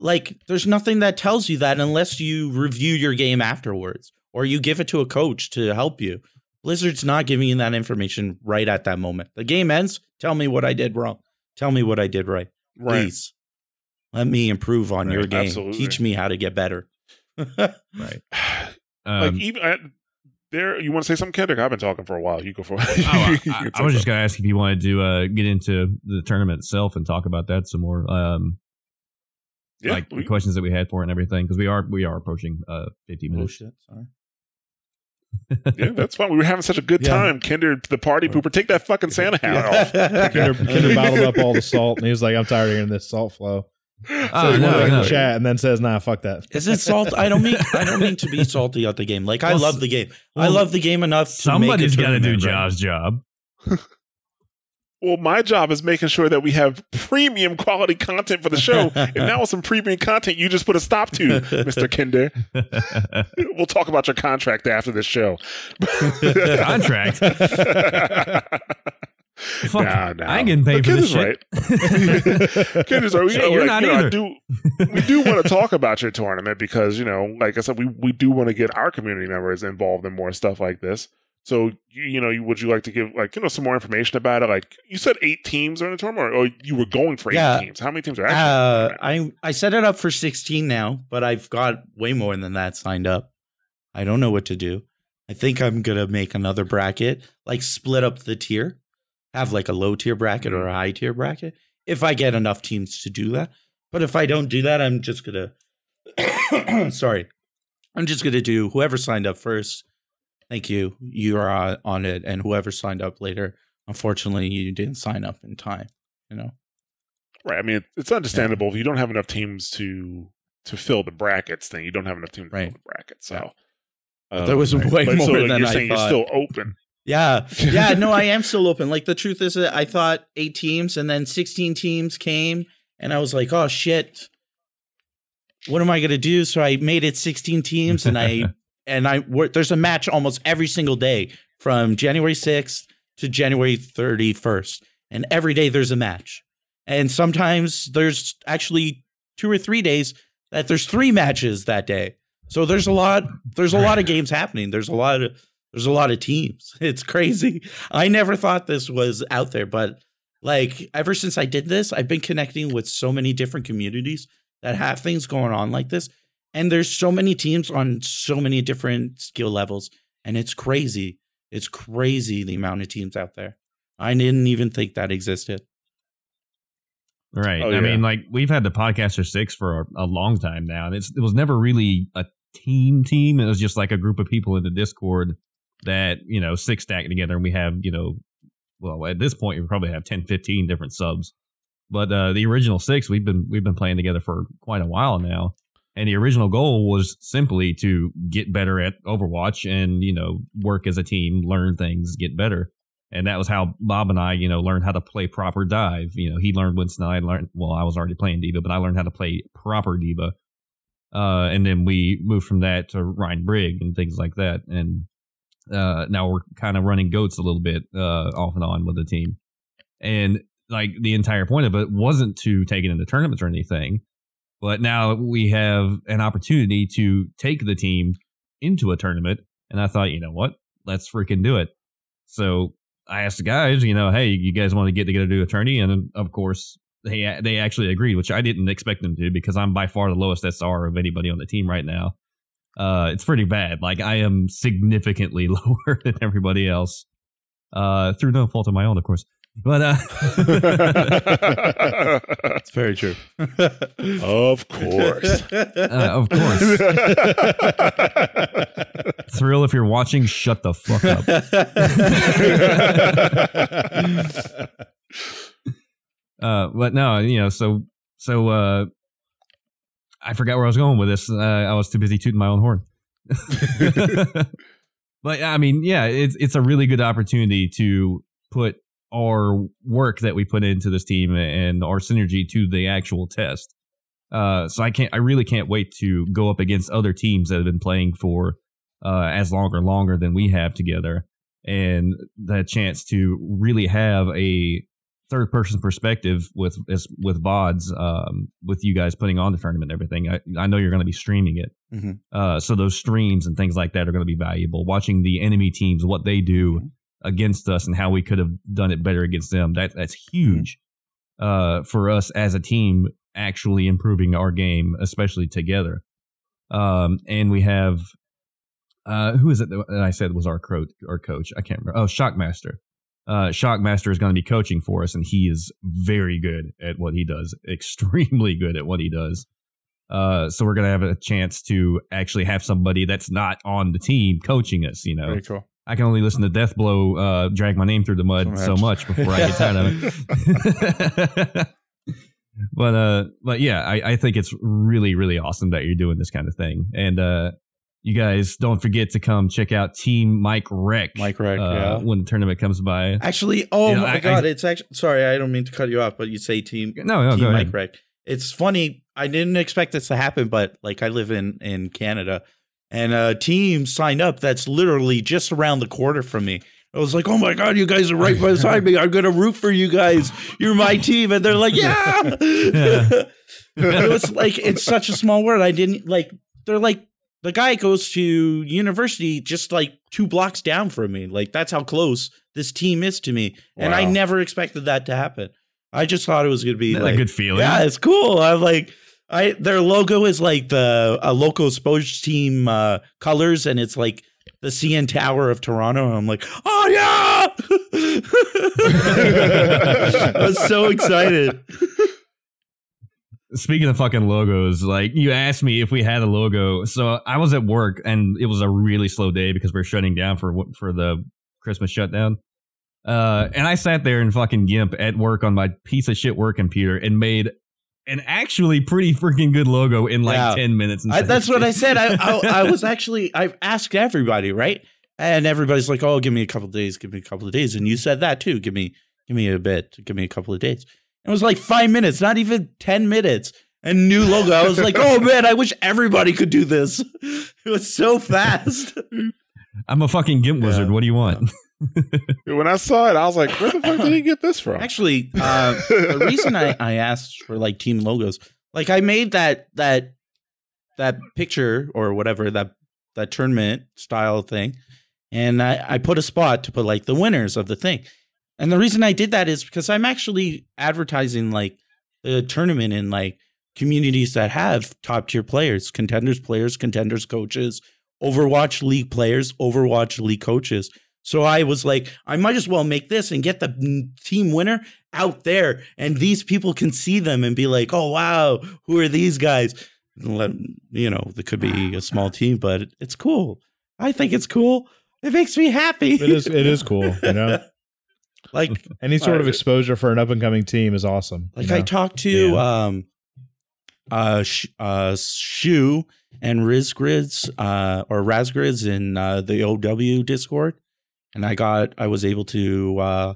Like, there's nothing that tells you that unless you review your game afterwards or you give it to a coach to help you. Blizzard's not giving you that information right at that moment. The game ends. Tell me what I did wrong. Tell me what I did right. Right. Please. Let me improve on your game. absolutely. Teach me how to get better. Right. like Um, even uh, there, you want to say something, Kendrick? I've been talking for a while. You go for it. oh, I, I- I was just going to ask if you wanted to uh, get into the tournament itself and talk about that some more. Um, yeah, like we- the questions that we had for it and everything, because we are we are approaching uh, 50 oh, minutes. shit. Sorry. yeah, that's fine. We were having such a good Yeah. time. Kinder, the party pooper, take that fucking Santa hat off. Kinder, Kinder bottled up all the salt, and he was like, "I'm tired of hearing this salt flow." Oh, he no, went back in no. the chat, and then says, "Nah, fuck that." Is it salt? I don't mean I don't mean to be salty at the game. Like I love the game. I love the game enough. To Somebody's got got to do Job's job. Well, my job is making sure that we have premium quality content for the show. and now with some premium content, you just put a stop to, Mr. Kinder. We'll talk about your contract after this show. Contract? Fuck, Nah, nah. I ain't getting paid But for this Kinder's shit. right. Kinder's right. We- Shit, you're like, not you know, either. do, we do want to talk about your tournament because, you know, like I said, we, we do want to get our community members involved in more stuff like this. So, you, you know, you- would you like to give, like, you know, some more information about it? Like, you said eight teams are in the tournament, or, or you were going for eight Yeah. teams. How many teams are actually? in Uh. I I set it up for 16 now, but I've got way more than that signed up. I don't know what to do. I think I'm gonna make another bracket, like split up the tier, have like a low tier bracket or a high tier bracket. If I get enough teams to do that, but if I don't do that, I'm just gonna. sorry, I'm just gonna do whoever signed up first. Thank you. You are uh, on it, and whoever signed up later. Unfortunately, you didn't sign up in time. You know. Right. I mean, it's understandable if you don't have enough teams to to fill the brackets, then you don't have enough teams to Right. fill the brackets. So Yeah. um, There was way but more so, than you're I saying thought. You're still open. Yeah. Yeah. No, I am still open. Like the truth is that I thought eight teams and then 16 teams came and I was like, oh shit. What am I going to do? So I made it 16 teams and I, and I, there's a match almost every single day from January 6th to January 31st. And every day there's a match. And sometimes there's actually two or three days that there's three matches that day. So there's a lot, there's a lot of games happening. There's a lot of, there's a lot of teams. It's crazy. I never thought this was out there, but like ever since I did this, I've been connecting with so many different communities that have things going on like this. And there's so many teams on so many different skill levels. And it's crazy. It's crazy the amount of teams out there. I didn't even think that existed. Right. Oh, I yeah. mean, like we've had the podcaster six for a, a long time now, and it's it was never really a team team. It was just like a group of people in the Discord that you know six stacked together, and we have you know, well at this point we probably have 10, 15 different subs. But uh, the original six, we've been we've been playing together for quite a while now, and the original goal was simply to get better at Overwatch and you know work as a team, learn things, get better and that was how Bob and I, you know, learned how to play proper dive. You know, he learned Winston, I learned. Well, I was already playing D.Va, but I learned how to play proper D.Va. Uh, and then we moved from that to Rein Brig and things like that. And uh, now we're kind of running goats a little bit uh, off and on with the team. And like the entire point of it wasn't to take it into tournaments or anything, but now we have an opportunity to take the team into a tournament. And I thought, you know what? Let's freaking do it. So I asked the guys, you know, hey, you guys want to get together to do a tourney? And of course, they they actually agreed, which I didn't expect them to because I'm by far the lowest SR of anybody on the team right now. Uh, it's pretty bad. Like I am significantly lower than everybody else, uh, through no fault of my own, of course. But uh, It's very true. of course. uh, of course, Thrill, if you're watching, shut the fuck up. Uh, but no, you know, so so uh, I forgot where I was going with this. Uh, I was too busy tooting my own horn. but I mean, yeah, it's it's a really good opportunity to put our work that we put into this team and our synergy to the actual test. Uh, so I can't, I really can't wait to go up against other teams that have been playing for uh, as long or longer than we have together, and the chance to really have a third person perspective with with VODs, um, with you guys putting on the tournament and everything. I, I know you're going to be streaming it, Mhm. uh, so those streams and things like that are going to be valuable. Watching the enemy teams, what they do against us, and how we could have done it better against them. That that's huge uh, for us as a team, actually improving our game, especially together. Um, and we have uh, who is it that I said was our coach? Our coach, I can't remember. Oh, Shockmaster. Uh, Shockmaster is going to be coaching for us, and he is very good at what he does. Extremely good at what he does. Uh, so we're going to have a chance to actually have somebody that's not on the team coaching us. You know, Very cool. I can only listen to Deathblow uh, drag my name through the mud So so much. much before I get tired of it. but uh, but yeah, I, I think it's really really awesome that you're doing this kind of thing, and uh, you guys don't forget to come check out Team Mike Rec. Mike Rec, uh, yeah. when the tournament comes by. Actually, oh You know, my I- god, I- it's actually sorry, I don't mean to cut you off, but you say team No, no, team Mike ahead. Rec. It's funny. I didn't expect this to happen, but like I live in in Canada, and a team signed up that's literally just around the corner from me. I was like, "Oh my god, you guys are right beside me. I'm gonna root for you guys. You're my team." And they're like, "Yeah." it was like it's such a small world. I didn't like. They're like the guy goes to university just like two blocks down from me. Like that's how close this team is to me, and I never expected that to happen. I just thought it was gonna be Isn't like a good feeling. yeah, it's cool. I'm like, I their logo is like the a local sports team uh, colors, and it's like the CN Tower of Toronto. I'm like, oh yeah! I was so excited. Speaking of fucking logos, like you asked me if we had a logo. So I was at work and it was a really slow day because we're shutting down for for the Christmas shutdown. Uh, and I sat there in fucking GIMP at work on my piece of shit work computer and made an actually pretty freaking good logo in like Yeah. 10 minutes. I, that's what I said. I, I I was actually I asked everybody right, and everybody's like, "Oh, give me a couple of days, give me a couple of days," and you said that too. Give me give me a bit, give me a couple of days. It was like five minutes, not even ten minutes, and new logo. I was like, "Oh man, I wish everybody could do this." It was so fast. I'm a fucking gimp Yeah. wizard. What do you want? When I saw it, I was like, where the fuck did he get this from? Actually, uh, the reason I, I asked for like team logos, like I made that that that picture or whatever that that tournament style thing, and I, I put a spot to put like the winners of the thing. And the reason I did that is because I'm actually advertising like the tournament in like communities that have top tier players, contenders players, contenders coaches, Overwatch League players, Overwatch League coaches. So I was like, I might as well make this and get the team winner out there, and these people can see them and be like, "Oh wow, who are these guys?" Let you know, it could be a small team, but it's cool. I think it's cool. It makes me happy. It is it is cool, you know. Like Any sort of exposure for an up and coming team is awesome. you like I talked to Yeah. um uh sh- uh Shu and Rizgrids uh or Razgrids in uh the OW Discord and I got I was able to uh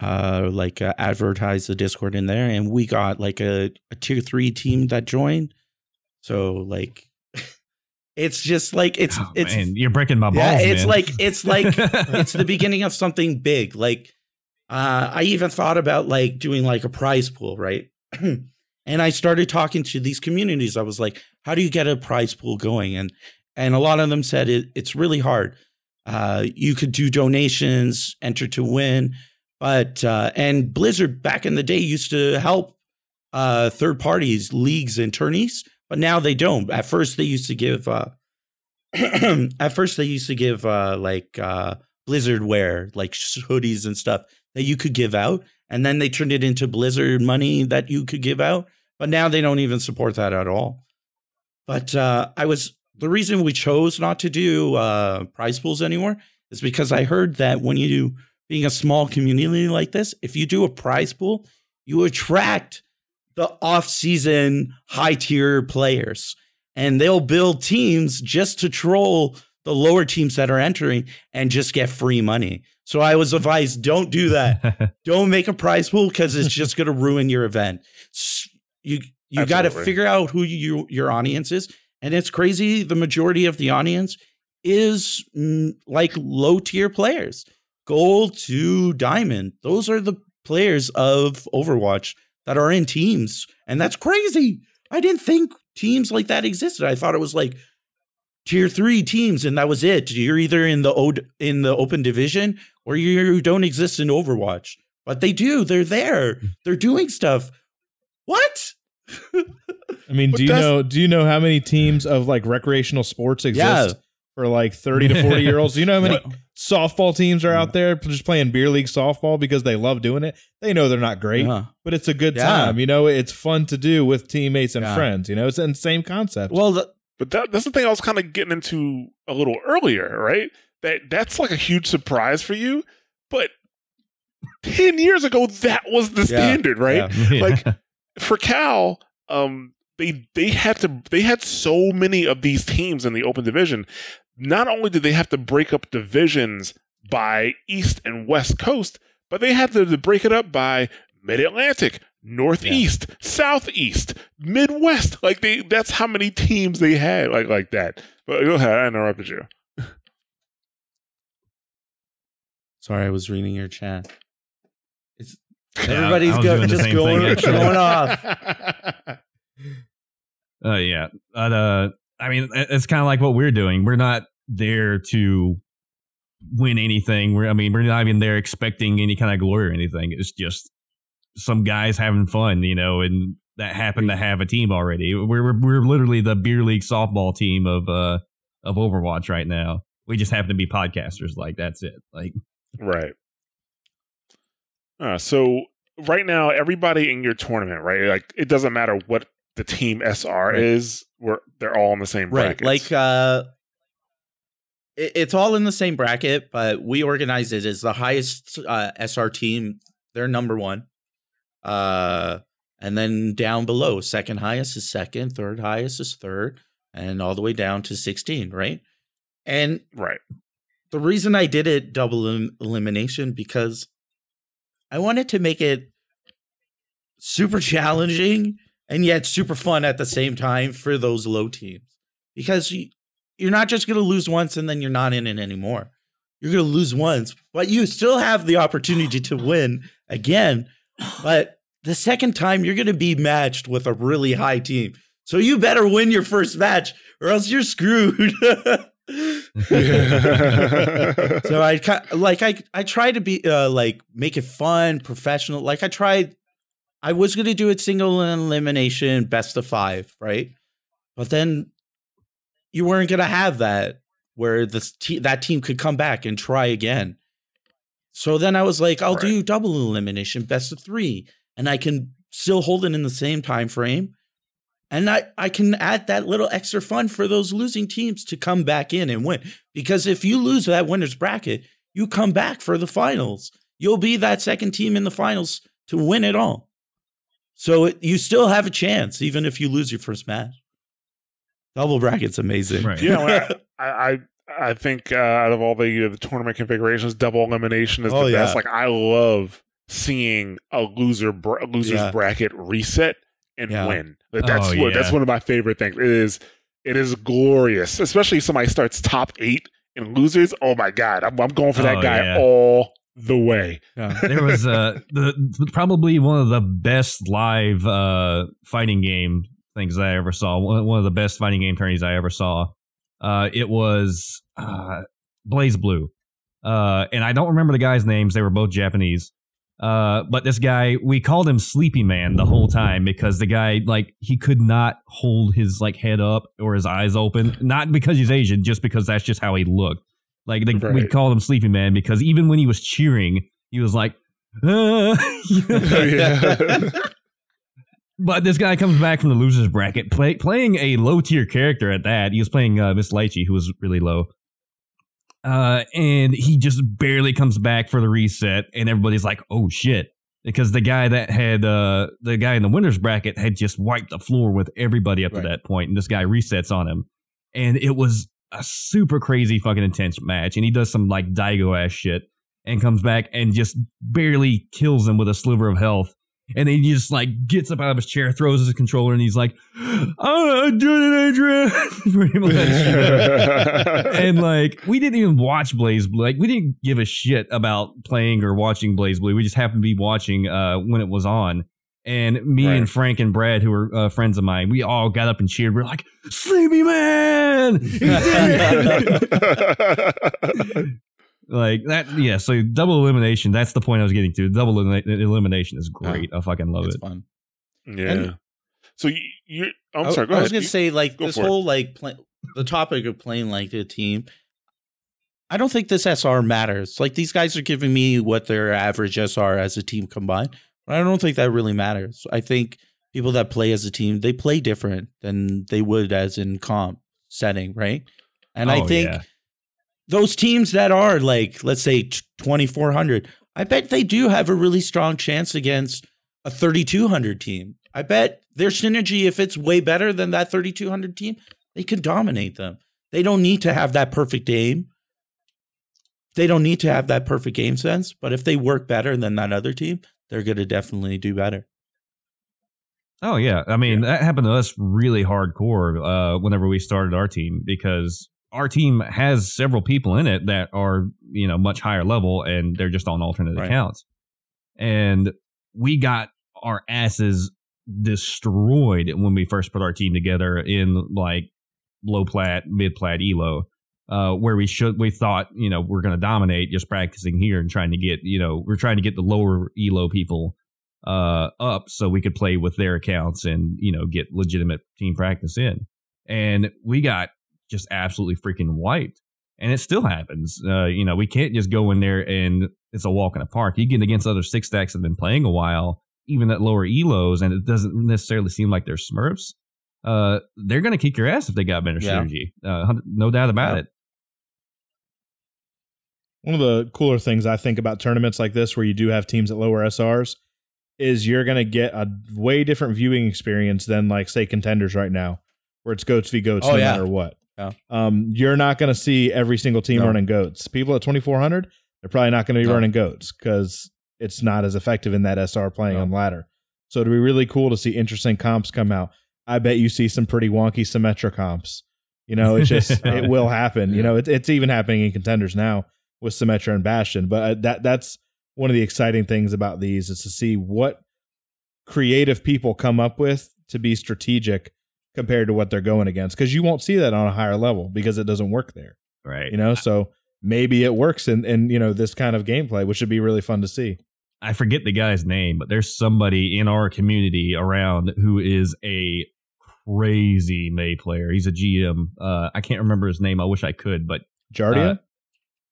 uh like uh, advertise the Discord in there and we got like a, a tier 3 team that joined so like it's just like it's Oh, it's man, you're breaking my balls. yeah it's man. like it's like it's the beginning of something big. Like uh, I even thought about like doing like a prize pool, right? and I started talking to these communities. I was like, "How do you get a prize pool going?" And and a lot of them said it, it's really hard. Uh, you could do donations, enter to win, but uh, and Blizzard back in the day used to help uh, third parties, leagues, and tourneys, but now they don't. At first, they used to give. Uh, at first, they used to give uh, like uh, Blizzard wear, like hoodies and stuff that you could give out, and then they turned it into Blizzard money that you could give out. But now they don't even support that at all. But uh, I was the reason we chose not to do uh, prize pools anymore is because I heard that when you do being a small community like this, if you do a prize pool, you attract the off-season high-tier players, and they'll build teams just to troll the lower teams that are entering and just get free money. So I was advised, don't do that. don't make a prize pool because it's just going to ruin your event. You you got to figure out who you, your audience is, and it's crazy. The majority of the audience is mm, like low tier players, gold to diamond. Those are the players of Overwatch that are in teams, and that's crazy. I didn't think teams like that existed. I thought it was like tier three teams, and that was it. You're either in the o- in the open division or you don't exist in Overwatch. But they do. They're there. They're doing stuff. What? I mean, do you know do you know how many teams of like recreational sports exist Yeah. for like 30 to 40 year olds? Do you know how many softball teams are out there just playing beer league softball because they love doing it? They know they're not great, Uh-huh. but it's a good Yeah. time. You know, it's fun to do with teammates and Yeah. friends. You know, it's the same concept. Well, the, But that, that's the thing I was kind of getting into a little earlier, right? That that's like a huge surprise for you, but ten years ago that was the Yeah, standard, right? yeah. Like for CAL, um, they they had to they had so many of these teams in the open division. Not only did they have to break up divisions by East and West Coast, but they had to, to break it up by Mid Atlantic, Northeast, Southeast, Midwest. Like they that's how many teams they had like like that. But go ahead, I interrupted you. sorry, I was reading your chat. It's Yeah, everybody's I go, just going, thing, going off. Uh, yeah. But, uh, I mean, it's kind of like what we're doing. We're not there to win anything. We're, I mean, we're not even there expecting any kind of glory or anything. It's just some guys having fun, you know, and that happen to have a team already. We're, we're, we're literally the beer league softball team of, uh, of Overwatch right now. We just happen to be podcasters. Like, that's it. Like, Right. Uh, so right now, everybody in your tournament, right? Like it doesn't matter what the team SR Right. is, we're they're all in the same bracket. right. brackets. Like uh it, it's all in the same bracket, but we organize it as the highest uh, SR team. They're number one. Uh And then down below, second highest is second, third highest is third, and all the way down to 16, right? And Right. the reason I did it double elim- elimination because I wanted to make it super challenging and yet super fun at the same time for those low teams. Because you, you're not just going to lose once and then you're not in it anymore. You're going to lose once, but you still have the opportunity to win again. But the second time, you're going to be matched with a really high team. So you better win your first match or else you're screwed. so I like I I try to be uh, like make it fun, professional. Like I tried, I was gonna do it single elimination, best of five, right? But then you weren't gonna have that where this te- that team could come back and try again. So then I was like, I'll do double elimination, best of three, and I can still hold it in the same time frame. And I, I can add that little extra fun for those losing teams to come back in and win. Because if you lose that winner's bracket, you come back for the finals. You'll be that second team in the finals to win it all. So it, you still have a chance, even if you lose your first match. Double bracket's amazing. Right. You know, I, I I think uh, out of all the uh, the tournament configurations, double elimination is Oh, the best. Like I love seeing a loser br- loser's Yeah. bracket reset and Yeah. win. Like, That's Oh, what that's one of my favorite things. It is it is glorious, especially if somebody starts top eight and losers. Oh my god, I'm, I'm going for that Oh, guy yeah. all the way. Yeah. there was uh the probably one of the best live uh fighting game things I ever saw. One, of the best fighting game tourneys I ever saw. Uh it was uh BlazBlue. Uh and I don't remember the guys' names. They were both Japanese. Uh but this guy, we called him Sleepy Man the whole time because the guy like he could not hold his like head up or his eyes open. Not because he's Asian, just because that's just how he looked. Like the, we Right. called him Sleepy Man because even when he was cheering, he was like, "Uh," Yeah. but this guy comes back from the losers bracket, play, playing a low tier character at that. He was playing uh, Miss Litchi, who was really low. Uh, and he just barely comes back for the reset, and everybody's like, "Oh shit!" Because the guy that had uh, the guy in the winners bracket had just wiped the floor with everybody up Right. to that point, and this guy resets on him, and it was a super crazy fucking intense match. And he does some like Daigo ass shit, and comes back and just barely kills him with a sliver of health. And then he just like gets up out of his chair, throws his controller, and he's like, "Oh, I'm doing it, Adrian." Pretty much. and like, we didn't even watch BlazBlue. Like, we didn't give a shit about playing or watching BlazBlue. We just happened to be watching uh, when it was on. And me Right. and Frank and Brad, who were uh, friends of mine, we all got up and cheered. We're like, "Sleepy man, he did it!" like that. Yeah. So double elimination. That's the point I was getting to. Double elimina- elimination is great. I fucking love it's it. fun. yeah. And- so you, you I'm I- sorry. Go I ahead. was gonna You- say like go this for it. whole like play, the topic of playing like a team. I don't think this SR matters. Like these guys are giving me what their average SR as a team combined, but I don't think that really matters. I think people that play as a team they play different than they would as in comp setting, right? And I Oh, think yeah. those teams that are like let's say twenty four hundred, I bet they do have a really strong chance against a thirty two hundred team. I bet their synergy, if it's way better than that thirty two hundred team, they can dominate them. They don't need to have that perfect aim. They don't need to have that perfect game sense, but if they work better than that other team, they're going to definitely do better. Oh yeah, I mean that happened to us really hardcore uh, whenever we started our team because our team has several people in it that are you know much higher level and they're just on alternate Right. accounts, and we got our asses destroyed when we first put our team together in like low plat, mid plat, elo. Uh, where we should, we thought, you know, we're going to dominate just practicing here and trying to get, you know, we're trying to get the lower elo people uh, up so we could play with their accounts and you know get legitimate team practice in. And we got just absolutely freaking wiped. And it still happens. Uh, you know, we can't just go in there and it's a walk in the park. You get against other six stacks that have been playing a while, even at lower elos, and it doesn't necessarily seem like they're Smurfs. Uh, they're going to kick your ass if they got better Yeah. synergy. Uh, no doubt about Yeah. it. One of the cooler things I think about tournaments like this, where you do have teams at lower SRs, is you're going to get a way different viewing experience than like say contenders right now, where it's goats v goats Oh, no yeah. matter what. Yeah. Um, you're not going to see every single team No. running goats. People at 2400, they're probably not going to be No. running goats because it's not as effective in that SR playing on ladder. So it'd be really cool to see interesting comps come out. I bet you see some pretty wonky Symmetra comps. You know, it's just it will happen. You know, it, it's even happening in contenders now with Symmetra and Bastion. But uh, that that's one of the exciting things about these is to see what creative people come up with to be strategic compared to what they're going against because you won't see that on a higher level because it doesn't work there Right. you know so maybe it works in in you know this kind of gameplay which would be really fun to see I forget the guy's name, but there's somebody in our community around who is a crazy Mei player. He's a GM. Uh, I can't remember his name. I wish I could, but Jardia Uh,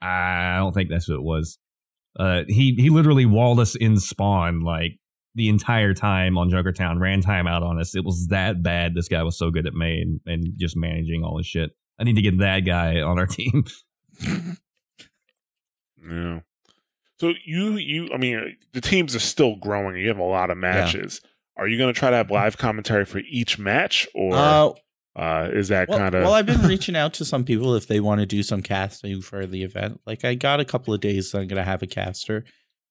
I don't think that's what it was. Uh, he he literally walled us in spawn like the entire time on Junkertown, ran time out on us. It was that bad. This guy was so good at Mei and, and just managing all his shit. I need to get that guy on our team. Yeah. So you you I mean the teams are still growing. You have a lot of matches. Are you going to try to have live commentary for each match, or uh, Uh, is that well, kind of? well, I've been reaching out to some people if they want to do some casting for the event. Like I got a couple of days that I'm gonna have a caster,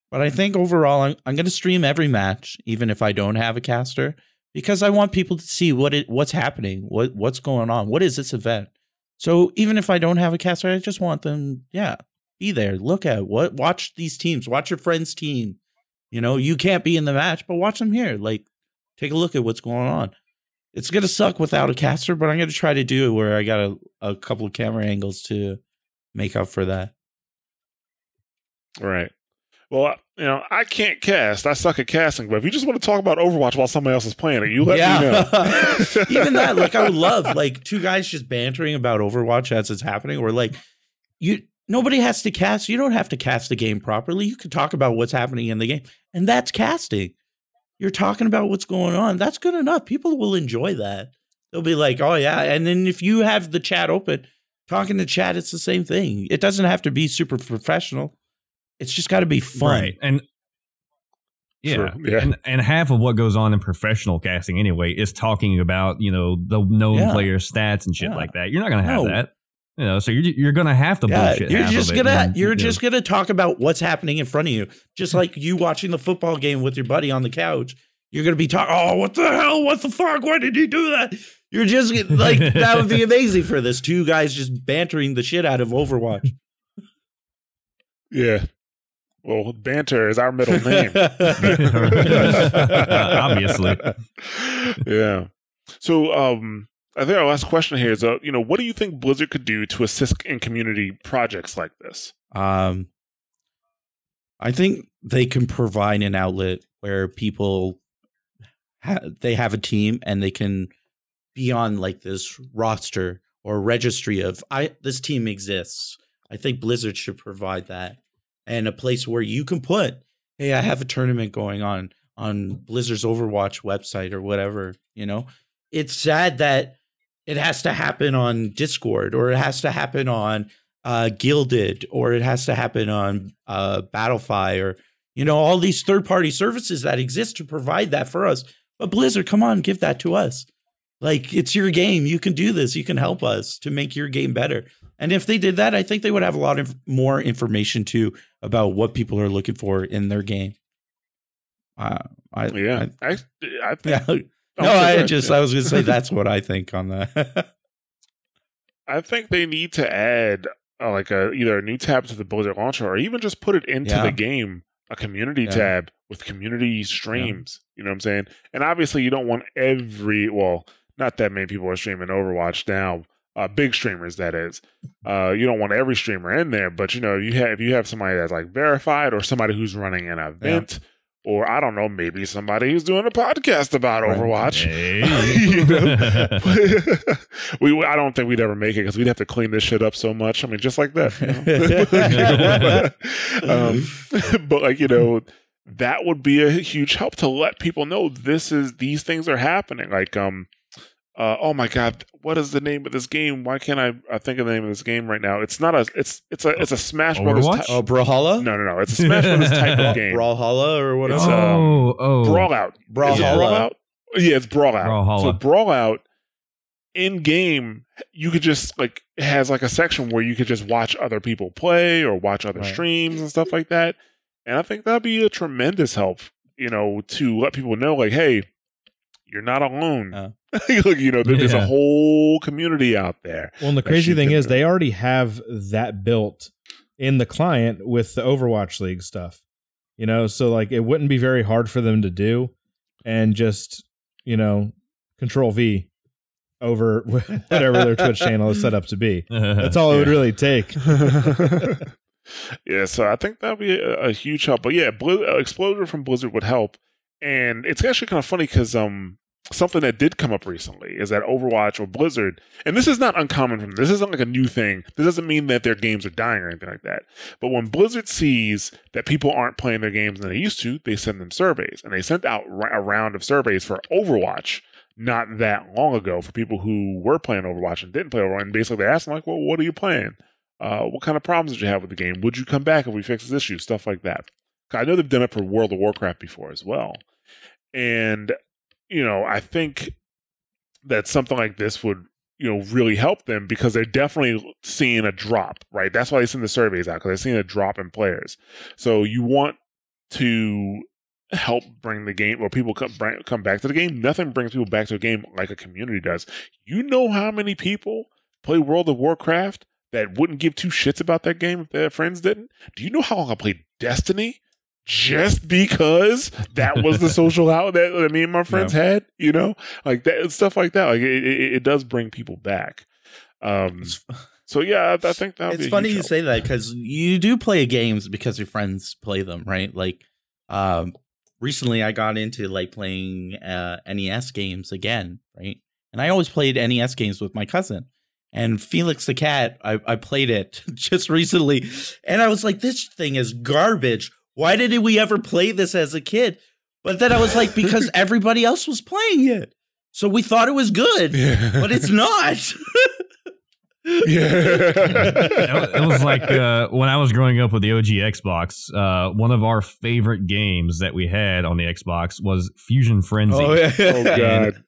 but I think overall I'm, I'm gonna stream every match, even if I don't have a caster, because I want people to see what it what's happening, what what's going on, what is this event. So even if I don't have a caster, I just want them, yeah, be there, look at what, watch these teams, watch your friend's team. You know, you can't be in the match, but watch them here. Like, take a look at what's going on it's gonna suck without a caster, but I'm gonna try to do it where I got a, a couple of camera angles to make up for that. Right. Well, you know, I can't cast. I suck at casting. But if you just want to talk about Overwatch while somebody else is playing it, you let me know. Even that, like I would love like two guys just bantering about Overwatch as it's happening, or like you nobody has to cast. You don't have to cast the game properly. You can talk about what's happening in the game. And that's casting. You're talking about what's going on. That's good enough. People will enjoy that. They'll be like, oh yeah. And then if you have the chat open, talking to chat, it's the same thing. It doesn't have to be super professional. It's just got to be fun. Right. And yeah. Sure, yeah. And and half of what goes on in professional casting anyway is talking about, you know, the known Yeah. player stats and shit Yeah. like that. You're not gonna have No. that. You know, so you're you're gonna have to Yeah, bullshit. you're just gonna and, you're you know, just gonna talk about what's happening in front of you, just like you watching the football game with your buddy on the couch. You're gonna be talking, oh, what the hell? What the fuck? Why did he do that? You're just like that would be amazing for this two guys just bantering the shit out of Overwatch. yeah. Well, banter is our middle name. Obviously. yeah. So, um, I think our last question here is, uh, you know, what do you think Blizzard could do to assist in community projects like this? Um, I think they can provide an outlet where people ha- they have a team and they can be on like this roster or registry of I this team exists. I think Blizzard should provide that and a place where you can put, hey, I have a tournament going on on Blizzard's Overwatch website or whatever. You know, it's sad that it has to happen on Discord or it has to happen on uh, Guilded or it has to happen on uh, Battlefy or you know all these third party services that exist to provide that for us. But Blizzard, come on, give that to us. Like it's your game. You can do this. You can help us to make your game better. And if they did that, I think they would have a lot of more information too about what people are looking for in their game. Uh, I Yeah. I, I I, think, yeah. No, so I good. just I was gonna say that's what I think on that. I think they need to add uh, like a either a new tab to the Blizzard launcher or even just put it into Yeah. the game, a community Yeah. tab with community streams. You know what I'm saying? And obviously, you don't want every well, not that many people are streaming Overwatch now. Uh, big streamers, that is. Uh, you don't want every streamer in there, but you know, you have if you have somebody that's like verified or somebody who's running an event. Or I don't know, maybe somebody who's doing a podcast about Overwatch. Hey. We I don't think we'd ever make it because we'd have to clean this shit up so much. I mean, just like that. you know? um, but like you know, that would be a huge help to let people know this is these things are happening. Like um, uh, oh my god, what is the name of this game? Why can't I, I think of the name of this game right now? It's not a it's it's a it's a Smash Brothers. Overwatch? Type, Oh, Brawlhalla? no, no, no. It's a Smash Brothers type of game. Brawlhalla or whatever. It's, um, oh, oh, Brawlout. Is it Brawlhalla. Brawlout? Yeah, it's Brawlout. Brawlhalla. So Brawlout in game, you could just like it has like a section where you could just watch other people play or watch other Right. streams and stuff like that. And I think that'd be a tremendous help, you know, to let people know like, hey, you're not alone. Yeah. Look, you know, there- there's a whole community out there. Well, and the crazy thing is, do. they already have that built in the client with the Overwatch League stuff. You know, so like it wouldn't be very hard for them to do, and just you know, Control V over whatever their Twitch channel is set up to be. That's all it would really take. yeah, so I think that'd be a, a huge help. But yeah, Blizz, uh, Explosion from Blizzard would help, and it's actually kind of funny because um something that did come up recently is that Overwatch or Blizzard, and this is not uncommon from. This isn't like a new thing. This doesn't mean that their games are dying or anything like that. But when Blizzard sees that people aren't playing their games than they used to, they send them surveys, and they sent out a round of surveys for Overwatch not that long ago for people who were playing Overwatch and didn't play Overwatch. And basically, they asked them like, "Well, what are you playing? Uh, what kind of problems did you have with the game? Would you come back if we fix this issue? Stuff like that." I know they've done it for World of Warcraft before as well, and you know, I think that something like this would you know really help them because they're definitely seeing a drop, right? That's why they send the surveys out because they're seeing a drop in players. So you want to help bring the game or people come bring, come back to the game. Nothing brings people back to a game like a community does. You know how many people play World of Warcraft that wouldn't give two shits about that game if their friends didn't? Do you know how long I played Destiny? Just because that was the social outlet that me and my friends had, you know, like that stuff like that. Like it, it, it does bring people back. Um, so yeah, I, I think that it's funny you say that because you do play games because your friends play them, right? Like, um, recently I got into like playing uh, NES games again, right? And I always played NES games with my cousin. And Felix the Cat, I, I played it just recently, and I was like, "This thing is garbage. Why did we ever play this as a kid?" But then I was like, "Because everybody else was playing it, so we thought it was good, Yeah. but it's not." yeah. it was like uh, when I was growing up with the OG Xbox. Uh, one of our favorite games that we had on the Xbox was Fusion Frenzy. oh god.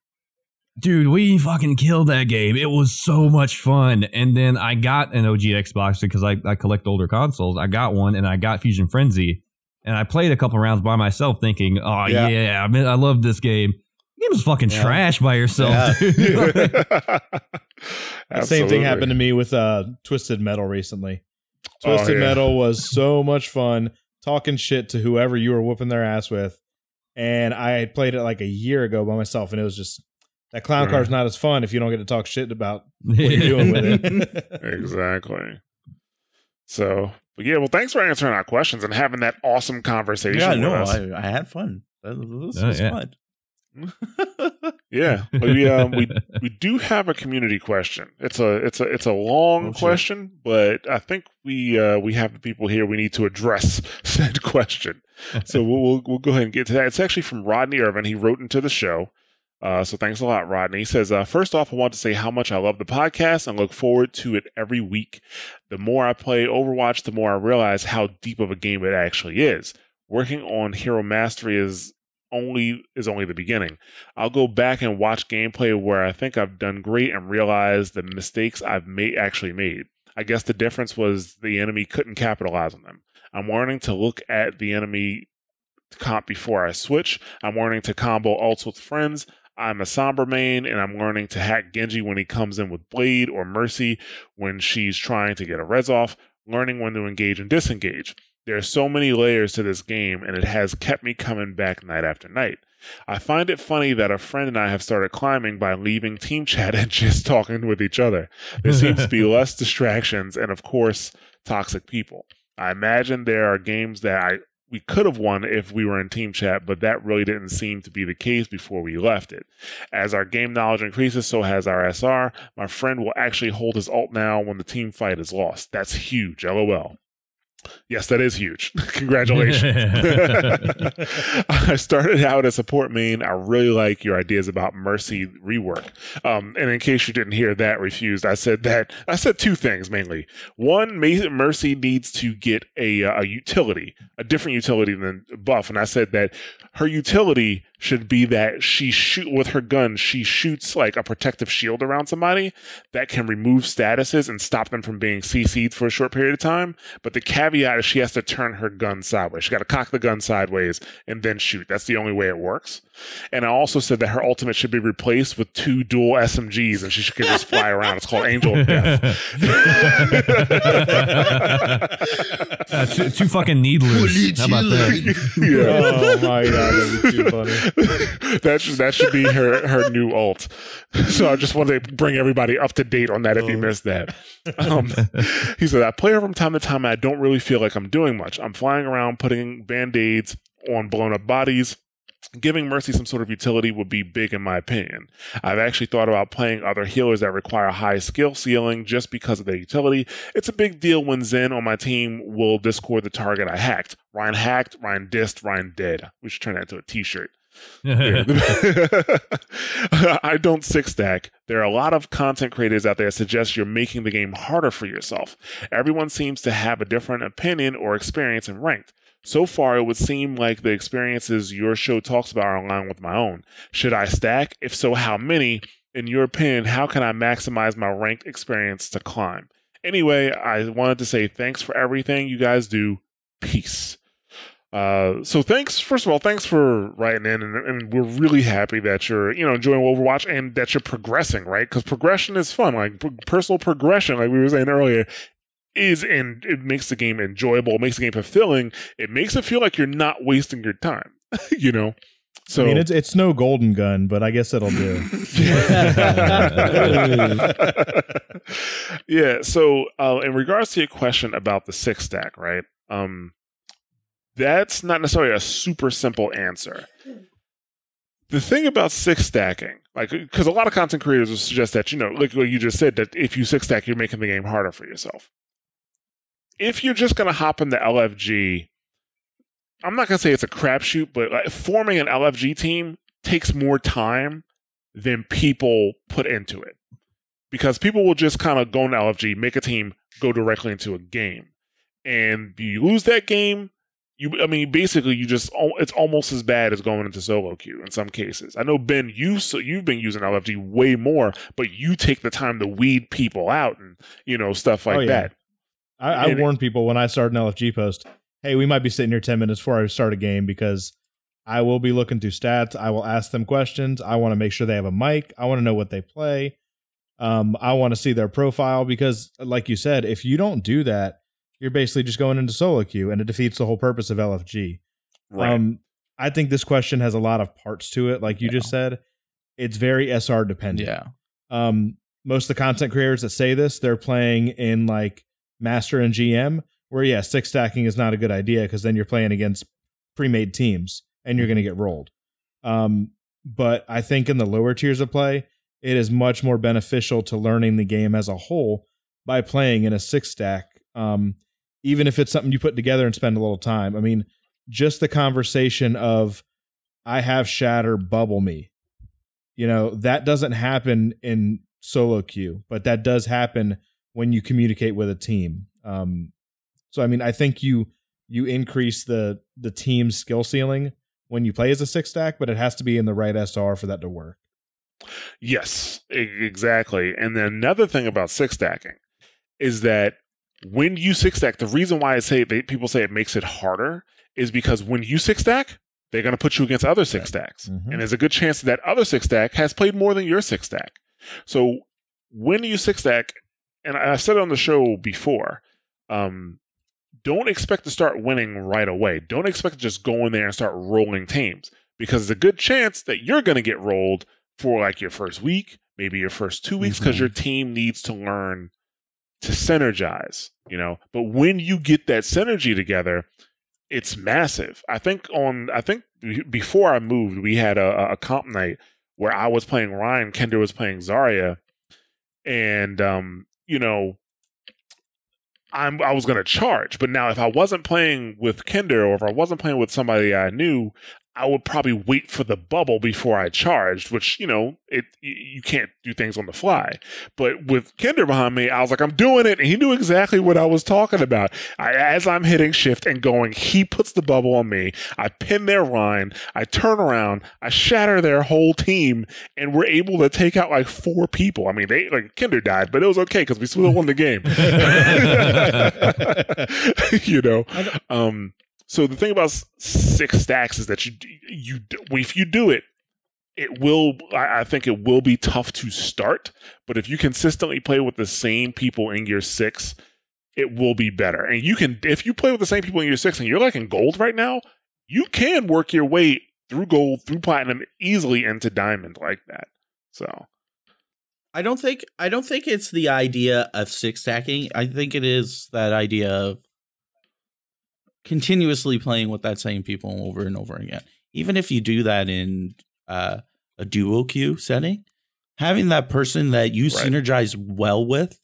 Dude, we fucking killed that game. It was so much fun. And then I got an OG Xbox because I, I collect older consoles. I got one and I got Fusion Frenzy. And I played a couple rounds by myself thinking, oh, Yeah. yeah, I, mean, I love this game. Game is fucking Yeah. trash by yourself, Yeah. dude. Same thing happened to me with uh, Twisted Metal recently. Oh, Twisted yeah. Metal was so much fun talking shit to whoever you were whooping their ass with. And I played it like a year ago by myself, and it was just that clown Right. car's not as fun if you don't get to talk shit about what you're doing with it. Exactly. So, but yeah, well, thanks for answering our questions and having that awesome conversation. yeah, with no, us. I, I had fun. That was, this Oh, was yeah. fun. Yeah, we um, we we do have a community question. It's a it's a it's a long Oh, shit. question, but I think we uh, we have the people here we need to address said question. So we'll, we'll we'll go ahead and get to that. It's actually from Rodney Irvin. He wrote into the show. Uh, so thanks a lot, Rodney. He says, uh, first off, I want to say how much I love the podcast and look forward to it every week. The more I play Overwatch, the more I realize how deep of a game it actually is. Working on Hero Mastery is only is only the beginning. I'll go back and watch gameplay where I think I've done great and realize the mistakes I've made actually made. I guess the difference was the enemy couldn't capitalize on them. I'm learning to look at the enemy comp before I switch. I'm learning to combo ults with friends. I'm a Sombra main, and I'm learning to hack Genji when he comes in with Blade or Mercy when she's trying to get a res off. Learning when to engage and disengage. There are so many layers to this game, and it has kept me coming back night after night. I find it funny that a friend and I have started climbing by leaving team chat and just talking with each other. There seems to be less distractions and, of course, toxic people. I imagine there are games that I we could have won if we were in team chat, but that really didn't seem to be the case before we left it. As our game knowledge increases, so has our SR. My friend will actually hold his alt now when the team fight is lost. That's huge. LOL. Yes, that is huge. Congratulations. I started out as support main. I really like your ideas about Mercy rework. Um, and in case you didn't hear that refused, I said that I said two things mainly. One, Mercy needs to get a, a utility, a different utility than buff, and I said that her utility should be that she shoot with her gun she shoots like a protective shield around somebody that can remove statuses and stop them from being cc'd for a short period of time. But the caveat is she has to turn her gun sideways. She got to cock the gun sideways and then shoot. That's the only way it works. And i also said that her ultimate should be replaced with two dual smgs and she should just fly around. It's called angel of death. Uh, two, two, fucking needlers how about that? Yeah. oh my god that'd be too funny that should that should be her her new alt. So I just wanted to bring everybody up to date on that if you oh. missed that. Um, he said, I play her from time to time. I don't really feel like I'm doing much. I'm flying around putting band aids on blown up bodies. Giving Mercy some sort of utility would be big in my opinion. I've actually thought about playing other healers that require high skill ceiling just because of their utility. It's a big deal when Zen on my team will discord the target I hacked. Rein hacked, Rein dissed, Rein dead. We should turn that into a t-shirt. I don't six stack. There are a lot of content creators out there that suggest you're making the game harder for yourself. Everyone seems to have a different opinion or experience in ranked. So far, it would seem like the experiences your show talks about are aligned with my own. Should I stack? If so, how many? In your opinion, how can I maximize my ranked experience to climb? Anyway, I wanted to say thanks for everything you guys do. Peace. Uh, so thanks, first of all, thanks for writing in, and, and, we're really happy that you're, you know, enjoying Overwatch and that you're progressing, right? Because progression is fun, like personal progression, like we were saying earlier, is and it makes the game enjoyable, it makes the game fulfilling, it makes it feel like you're not wasting your time, you know. So I mean, it's it's no golden gun, but I guess it'll do. yeah. So, uh, in regards to your question about the six stack, right? Um, that's not necessarily a super simple answer. The thing about six stacking, like, because a lot of content creators will suggest that, you know, like what you just said, that if you six stack, you're making the game harder for yourself. If you're just going to hop into LFG, I'm not going to say it's a crapshoot, but like, forming an LFG team takes more time than people put into it. Because people will just kind of go into LFG, make a team, go directly into a game. And you lose that game, you i mean basically you just it's almost as bad as going into solo queue in some cases. I know ben you so you've been using lfg way more but you take the time to weed people out and you know stuff like oh, yeah. that. I, I warn people when i start an lfg post hey we might be sitting here 10 minutes before i start a game because i will be looking through stats. I will ask them questions. I want to make sure they have a mic. I want to know what they play. Um, i want to see their profile because like you said if you don't do that you're basically just going into solo queue and it defeats the whole purpose of LFG. Right. Um, I think this question has a lot of parts to it. Like you yeah. just said, it's very SR dependent. Yeah. Um, most of the content creators that say this, they're playing in like master and GM, where yeah, six stacking is not a good idea because then you're playing against pre-made teams and you're going to get rolled. Um, but I think in the lower tiers of play, it is much more beneficial to learning the game as a whole by playing in a six stack. Um, even if it's something you put together and spend a little time. I mean, just the conversation of I have shatter bubble me. You know, that doesn't happen in solo queue, but that does happen when you communicate with a team. Um, so I mean, I think you you increase the the team's skill ceiling when you play as a six stack, but it has to be in the right SR for that to work. Yes, exactly. And then another thing about six stacking is that when you six stack, the reason why I say they, people say it makes it harder is because when you six stack, they're going to put you against other six stacks, mm-hmm. and there's a good chance that other six stack has played more than your six stack. So when you six stack, and I said it on the show before, um, don't expect to start winning right away. Don't expect to just go in there and start rolling teams because there's a good chance that you're going to get rolled for like your first week, maybe your first two weeks, because mm-hmm. your team needs to learn to synergize, you know. But when you get that synergy together, it's massive. I think on I think before I moved, we had a, a comp night where I was playing Rein, Kendra was playing Zarya, and um, you know, I'm I was to charge. But now if I wasn't playing with Kinder or if I wasn't playing with somebody I knew, I would probably wait for the bubble before I charged, which, you know, it you can't do things on the fly. But with Kinder behind me, I was like, I'm doing it. And he knew exactly what I was talking about. I, as I'm hitting shift and going, he puts the bubble on me. I pin their line. I turn around. I shatter their whole team. And we're able to take out like four people. I mean, they like Kinder died, but it was okay because we still won the game. you know? Um, so the thing about six stacks is that you you if you do it, it will. I think it will be tough to start, but if you consistently play with the same people in your six, it will be better. And you can if you play with the same people in your six and you're like in gold right now, you can work your way through gold through platinum easily into diamond like that. So I don't think I don't think it's the idea of six stacking. I think it is that idea of continuously playing with that same people over and over again. Even if you do that in uh, a duo queue setting, having that person that you right. synergize well with,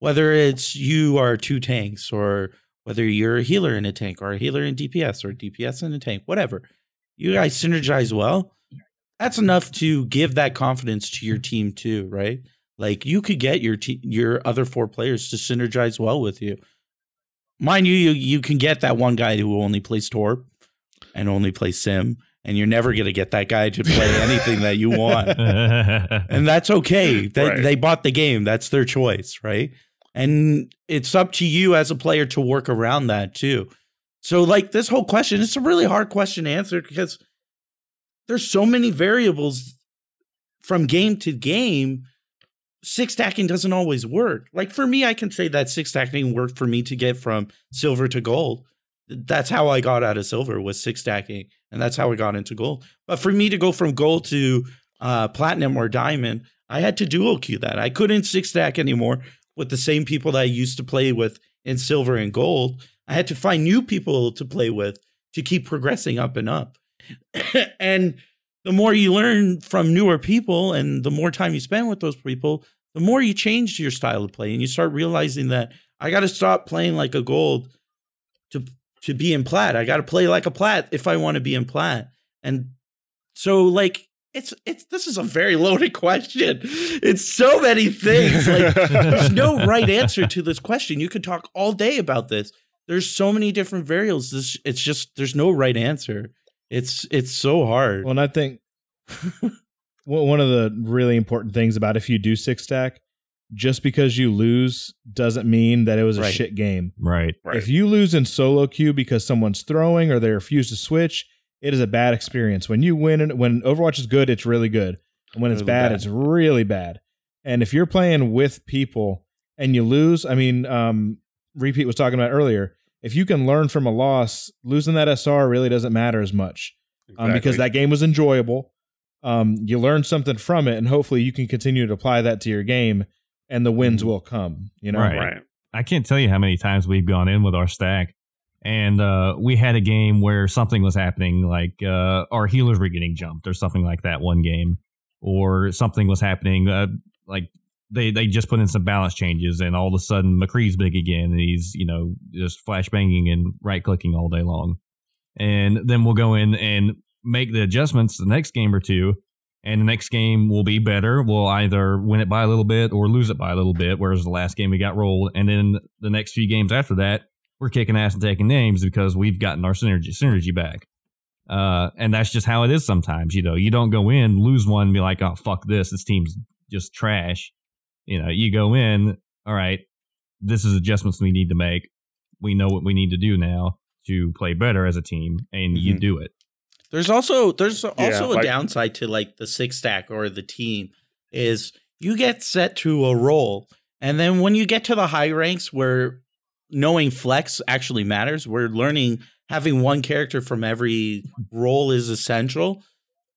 whether it's you are two tanks or whether you're a healer in a tank or a healer in DPS or DPS in a tank, whatever, you guys synergize well. That's enough to give that confidence to your team too, right? Like you could get your te- your other four players to synergize well with you mind you, you, you can get that one guy who only plays Torb and only plays Sim, and you're never going to get that guy to play anything that you want, and that's okay. They, right. they bought the game; that's their choice, right? And it's up to you as a player to work around that too. So, like this whole question, it's a really hard question to answer because there's so many variables from game to game six stacking doesn't always work. Like for me, I can say that six stacking worked for me to get from silver to gold. That's how I got out of silver was six stacking, and that's how I got into gold. But for me to go from gold to uh, platinum or diamond, I had to dual queue that. I couldn't six stack anymore with the same people that I used to play with in silver and gold. I had to find new people to play with to keep progressing up and up. and the more you learn from newer people and the more time you spend with those people, the more you change your style of play and you start realizing that I got to stop playing like a gold to to be in plat. I got to play like a plat if I want to be in plat. And so like it's it's this is a very loaded question. It's so many things. Like there's no right answer to this question. You could talk all day about this. There's so many different variables. This it's just there's no right answer. It's it's so hard. Well, and I think one of the really important things about if you do six stack, just because you lose doesn't mean that it was a right. shit game. Right. right. If you lose in solo queue because someone's throwing or they refuse to switch, it is a bad experience. When you win, and when Overwatch is good, it's really good. And when it's really bad, bad, it's really bad. And if you're playing with people and you lose, I mean, um, Repeat was talking about earlier. If you can learn from a loss, losing that SR really doesn't matter as much exactly. um, because that game was enjoyable um, you learn something from it, and hopefully you can continue to apply that to your game, and the wins mm-hmm. will come. You know, right. right. I can't tell you how many times we've gone in with our stack, and uh, we had a game where something was happening, like uh, our healers were getting jumped or something like that. One game, or something was happening, uh, like they they just put in some balance changes, and all of a sudden McCree's big again, and he's you know just flashbanging and right clicking all day long, and then we'll go in and make the adjustments the next game or two, and the next game will be better. We'll either win it by a little bit or lose it by a little bit. Whereas the last game we got rolled, and then the next few games after that, we're kicking ass and taking names because we've gotten our synergy synergy back. Uh, and that's just how it is sometimes. You know, you don't go in, lose one, be like, oh fuck this, this team's just trash. You know, you go in, all right, this is adjustments we need to make. We know what we need to do now to play better as a team, and mm-hmm. you do it. There's also there's also yeah, a like, downside to like the six stack or the team is you get set to a role, and then when you get to the high ranks where knowing flex actually matters, we're learning having one character from every role is essential.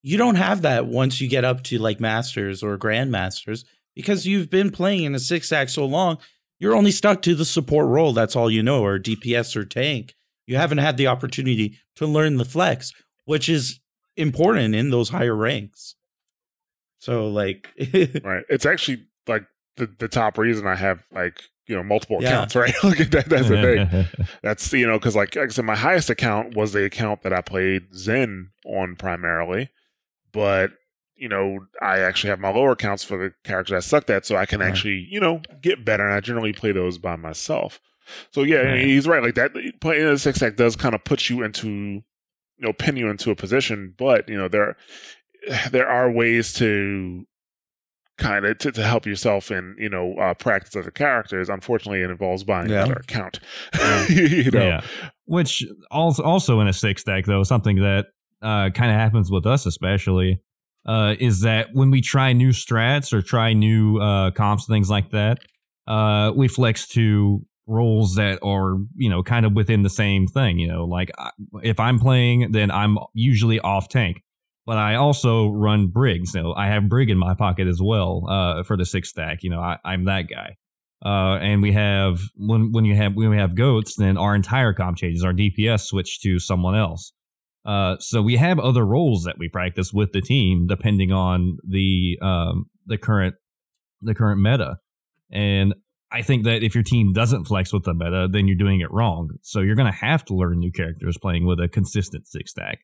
You don't have that once you get up to like masters or grandmasters because you've been playing in a six stack so long. You're only stuck to the support role. That's all you know, or DPS or tank. You haven't had the opportunity to learn the flex which is important in those higher ranks. So like right. It's actually like the, the top reason I have like you know multiple Yeah. accounts, right? like that, that's the thing. That's you know because like, like I said, my highest account was the account that I played Zen on primarily, but you know I actually have my lower accounts for the characters I sucked at, so I can Right. actually you know get better, and I generally play those by myself. So yeah, I mean, he's right. Like that, playing in the six stack does kind of put you into you know pin you into a position, but you know there there are ways to kind of to, to help yourself in you know uh, practice other characters. Unfortunately, it involves buying Yeah. another account. you know, Yeah. Which also also in a six stack though, something that uh, kind of happens with us especially uh, is that when we try new strats or try new uh, comps things like that, uh, we flex to roles that are you know kind of within the same thing. You know, like if I'm playing, then I'm usually off tank. But I also run Brig, so I have Brig in my pocket as well uh, for the six stack. You know, I, I'm that guy. Uh, and we have when when you have when we have goats, then our entire comp changes. Our DPS switch to someone else. Uh, so we have other roles that we practice with the team, depending on the um, the current the current meta. And I think that if your team doesn't flex with the meta, then you're doing it wrong. So you're going to have to learn new characters playing with a consistent six stack.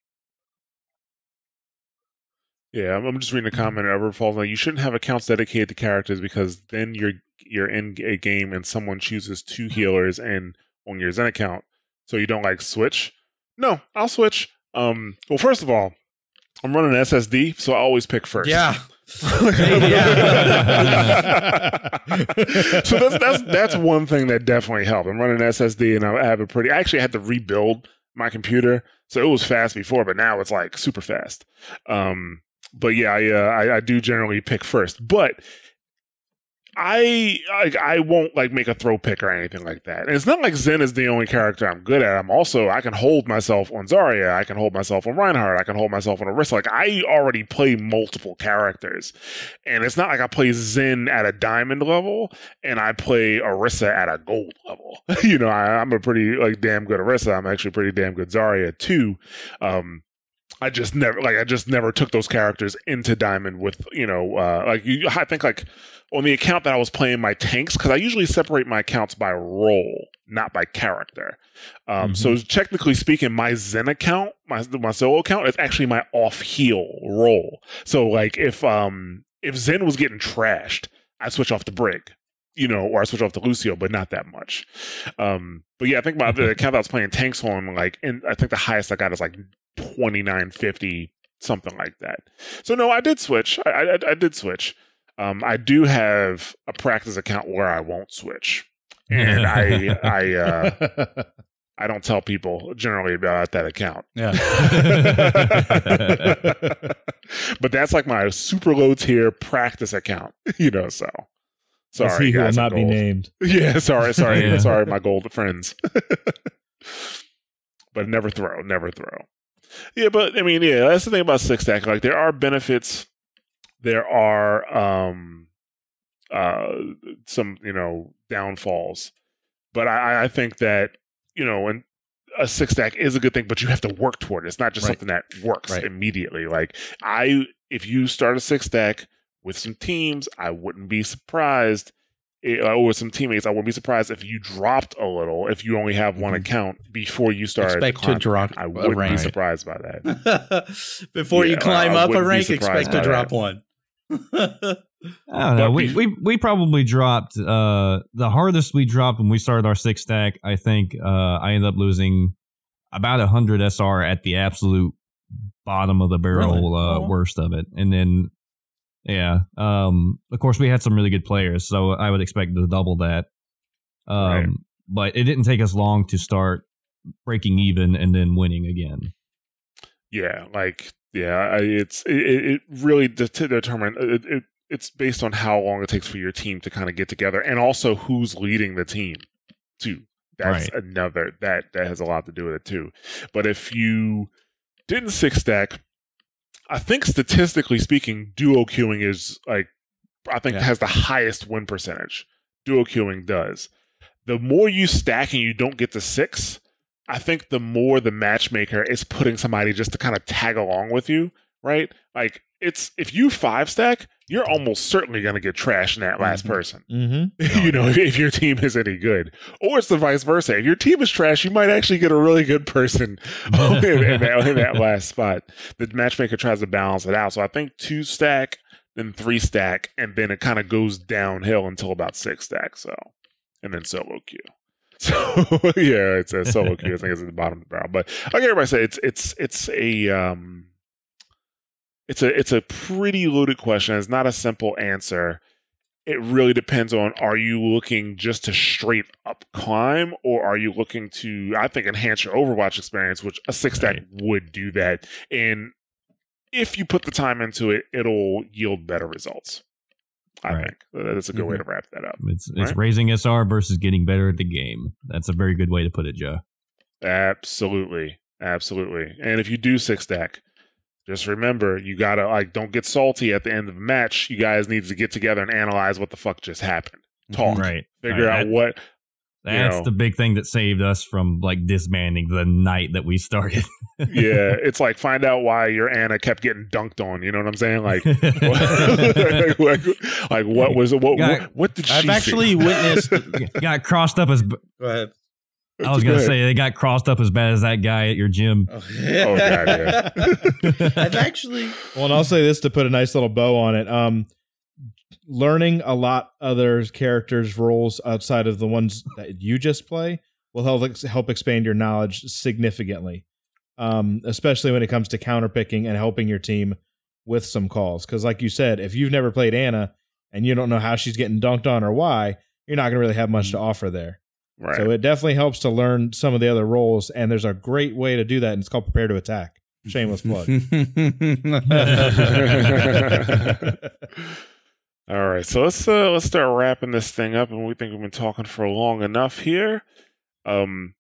Yeah, I'm, just reading a comment. Ever falls like you shouldn't have accounts dedicated to characters because then you're you're in a game and someone chooses two healers and on your Zen account, so you don't like switch. No, I'll switch. Um, well, first of all, I'm running an SSD, so I always pick first. Yeah. so that's that's that's one thing that definitely helped. I'm running an SSD and I have a pretty. I actually had to rebuild my computer, so it was fast before, but now it's like super fast. Um, but yeah, I, uh, I I do generally pick first, but I, I I won't like make a throw pick or anything like that. And it's not like Zen is the only character I'm good at. I'm also I can hold myself on Zarya, I can hold myself on Reinhardt, I can hold myself on Orisa. Like I already play multiple characters, and it's not like I play Zen at a diamond level and I play Orisa at a gold level. you know, I, I'm a pretty like damn good Orisa. I'm actually pretty damn good Zarya too. Um, I just never like I just never took those characters into diamond with you know uh, like you I think like on the account that I was playing my tanks because I usually separate my accounts by role, not by character. Um, So technically speaking, my Zen account, my my solo account, is actually my off heel role. So like if um if Zen was getting trashed, I switch off to Brig. You know, or I switch off to Lucio, but not that much. Um, but yeah, I think my the account that I was playing tanks on, like, and I think the highest I got is like twenty nine fifty, something like that. So no, I did switch. I, I, I did switch. Um, I do have a practice account where I won't switch, and I I uh, I don't tell people generally about that account. Yeah. but that's like my super low tier practice account, you know. So sorry, he who will not be named. Yeah, sorry, sorry, Yeah. sorry, my gold friends. but never throw, never throw. Yeah, but I mean, yeah, that's the thing about six stack. Like, there are benefits. There are um, uh, some you know downfalls, but I, I think that you know, and a six stack is a good thing, but you have to work toward it. It's not just Right. something that works Right. immediately. Like I, if you start a six stack with some teams, I wouldn't be surprised or with some teammates, I wouldn't be surprised if you dropped a little if you only have one Mhm. account before you start. Expect to drop I wouldn't be rank. surprised by that. Before you climb I up a rank, expect to drop that. one. I don't know. We, we we probably dropped uh the hardest we dropped when we started our six stack. I think uh I ended up losing about a hundred SR at the absolute bottom of the barrel, Really? uh, Oh. worst of it, and then yeah, um, of course we had some really good players, so I would expect to double that. Um, Right. but it didn't take us long to start breaking even and then winning again. Yeah, like yeah, I, it's it, it really de- to determine it, it. It's based on how long it takes for your team to kind of get together, and also who's leading the team, too. That's Right. another that that has a lot to do with it too. But if you didn't six stack, I think statistically speaking, duo queuing is like I think Yeah. has the highest win percentage. Duo queuing does. The more you stack and you don't get to six, I think the more the matchmaker is putting somebody just to kind of tag along with you, right? Like it's if you five stack, you're almost certainly going to get trashed in that last Mhm. person. Mm-hmm. you know, if your team is any good, or it's the vice versa. If your team is trash, you might actually get a really good person in, in that, in that last spot. The matchmaker tries to balance it out. So I think two stack, then three stack, and then it kind of goes downhill until about six stack. So, and then solo queue. So yeah, it's a solo queue. I think it's at the bottom of the barrel. But like everybody say, it's it's it's a um, it's a it's a pretty loaded question. It's not a simple answer. It really depends on are you looking just to straight up climb or are you looking to I think enhance your Overwatch experience, which a six stack Right. would do that. And if you put the time into it, it'll yield better results. I Right. think that's a good way to wrap that up. It's it's Right. raising SR versus getting better at the game. That's a very good way to put it, Joe. Absolutely. Absolutely. And if you do six stack, just remember you gotta like don't get salty at the end of a match. You guys need to get together and analyze what the fuck just happened. Mhm. Talk. Right. Figure Right. out what That's know. the big thing that saved us from like disbanding the night that we started. yeah, it's like find out why your Ana kept getting dunked on. You know what I'm saying? Like, like, like, like, what was what Got- what, what did she? I've see? actually witnessed. got crossed up as Go ahead. I was gonna say they got crossed up as bad as that guy at your gym. Oh, Oh, God, yeah. I've actually. Well, and I'll say this to put a nice little bow on it. Um, learning a lot other characters' roles outside of the ones that you just play will help help expand your knowledge significantly. Um, especially when it comes to counterpicking and helping your team with some calls. Because, like you said, if you've never played Ana and you don't know how she's getting dunked on or why, you're not going to really have much to offer there. Right. So it definitely helps to learn some of the other roles, and there's a great way to do that, and it's called prepare to attack. Shameless plug. All right, so let's uh, let's start wrapping this thing up, and we think we've been talking for long enough here. Um,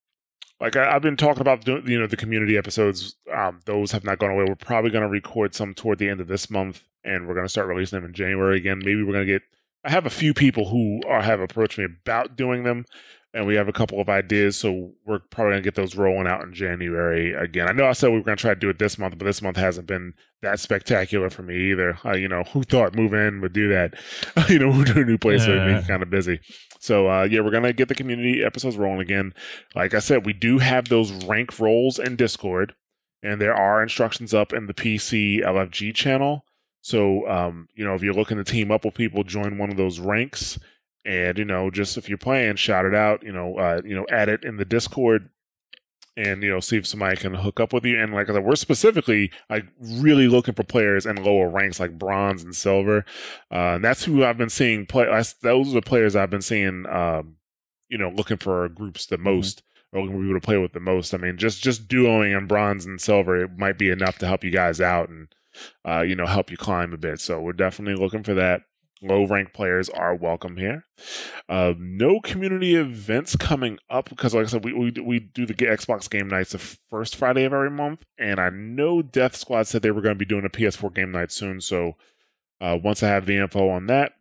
like I, I've been talking about, you know, the community episodes. Um, those have not gone away. We're probably going to record some toward the end of this month, and we're going to start releasing them in January again. Maybe we're going to get. I have a few people who are, have approached me about doing them, and we have a couple of ideas. So we're probably going to get those rolling out in January again. I know I said we were going to try to do it this month, but this month hasn't been that spectacular for me either. Uh, you know, who thought moving in would do that? you know, to a new place would be kind of busy. So uh, yeah, we're gonna get the community episodes rolling again. Like I said, we do have those rank roles in Discord, and there are instructions up in the PC LFG channel. So um, you know, if you're looking to team up with people, join one of those ranks. And you know, just if you're playing, shout it out. You know, uh, you know, add it in the Discord, and you know, see if somebody can hook up with you. And like I said, we're specifically like really looking for players in lower ranks, like bronze and silver. Uh, and that's who I've been seeing play. That's, those are the players I've been seeing. Um, you know, looking for groups the most, or looking for people to play with the most. I mean, just just duoing in bronze and silver, it might be enough to help you guys out and uh, you know help you climb a bit. So we're definitely looking for that. Low rank players are welcome here. Uh, no community events coming up because, like I said, we, we we do the Xbox game nights the first Friday of every month, and I know Death Squad said they were going to be doing a PS4 game night soon. So uh, once I have the info on that,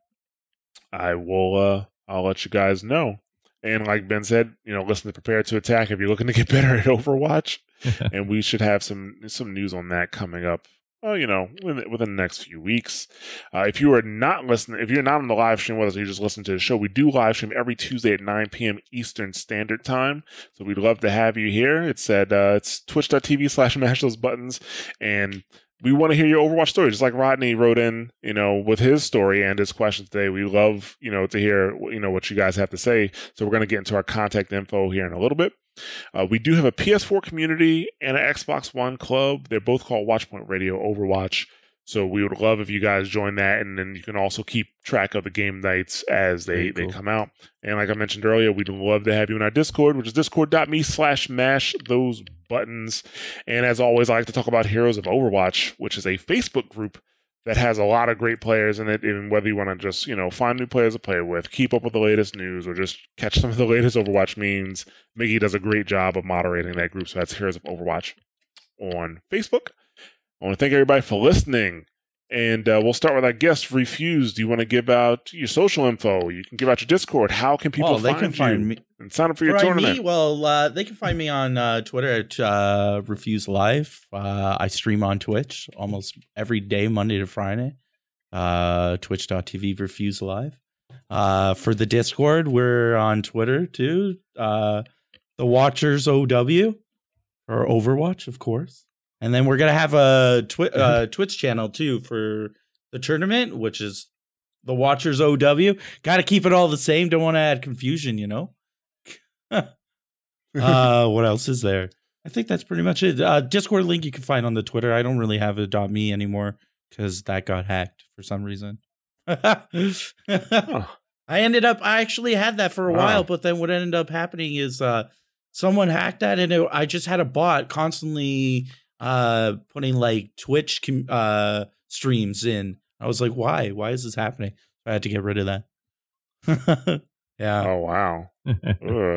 I will uh, I'll let you guys know. And like Ben said, you know, listen to Prepare to Attack if you're looking to get better at Overwatch, and we should have some some news on that coming up. Well, you know, within, the next few weeks. Uh, if you are not listening, if you're not on the live stream with us, you just listen to the show. We do live stream every Tuesday at 9 p.m. Eastern Standard Time. So we'd love to have you here. It's at uh, it's twitch.tv slash mash those buttons, and we want to hear your Overwatch story, just like Rodney wrote in, you know, with his story and his question today. We love, you know, to hear, you know, what you guys have to say. So we're going to get into our contact info here in a little bit. Uh, we do have a PS4 community and an Xbox One club. They're both called Watchpoint Radio Overwatch. So we would love if you guys join that, and then you can also keep track of the game nights as they, Very they come out. And like I mentioned earlier, we'd love to have you in our Discord, which is discord.me slash mash those buttons. And as always, I like to talk about Heroes of Overwatch, which is a Facebook group that has a lot of great players in it. And whether you want to just, you know, find new players to play with, keep up with the latest news, or just catch some of the latest Overwatch memes, Miggy does a great job of moderating that group. So that's Heroes of Overwatch on Facebook. I want to thank everybody for listening. And uh, we'll start with our guest, Refused. Do you want to give out your social info? You can give out your Discord. How can people well, they find can you find me. and sign up for your For tournament. Me, well, uh, they can find me on uh, Twitter at uh, Refuse Live. Uh, I stream on Twitch almost every day, Monday to Friday. Uh, Twitch.tv Refuse Live. Uh, for the Discord, we're on Twitter too. Uh, the Watchers OW or Overwatch, of course. And then we're gonna have a twi- uh, Twitch channel too for the tournament, which is the Watchers OW. Got to keep it all the same. Don't want to add confusion, you know. uh, what else is there? I think that's pretty much it. Uh, Discord link you can find on the Twitter. I don't really have a dot .me anymore because that got hacked for some reason. I ended up. I actually had that for a Wow. while, but then what ended up happening is uh, someone hacked that, and it, I just had a bot constantly uh, putting like Twitch com- uh, streams in. I was like, why? Why is this happening? I had to get rid of that. yeah. Oh wow.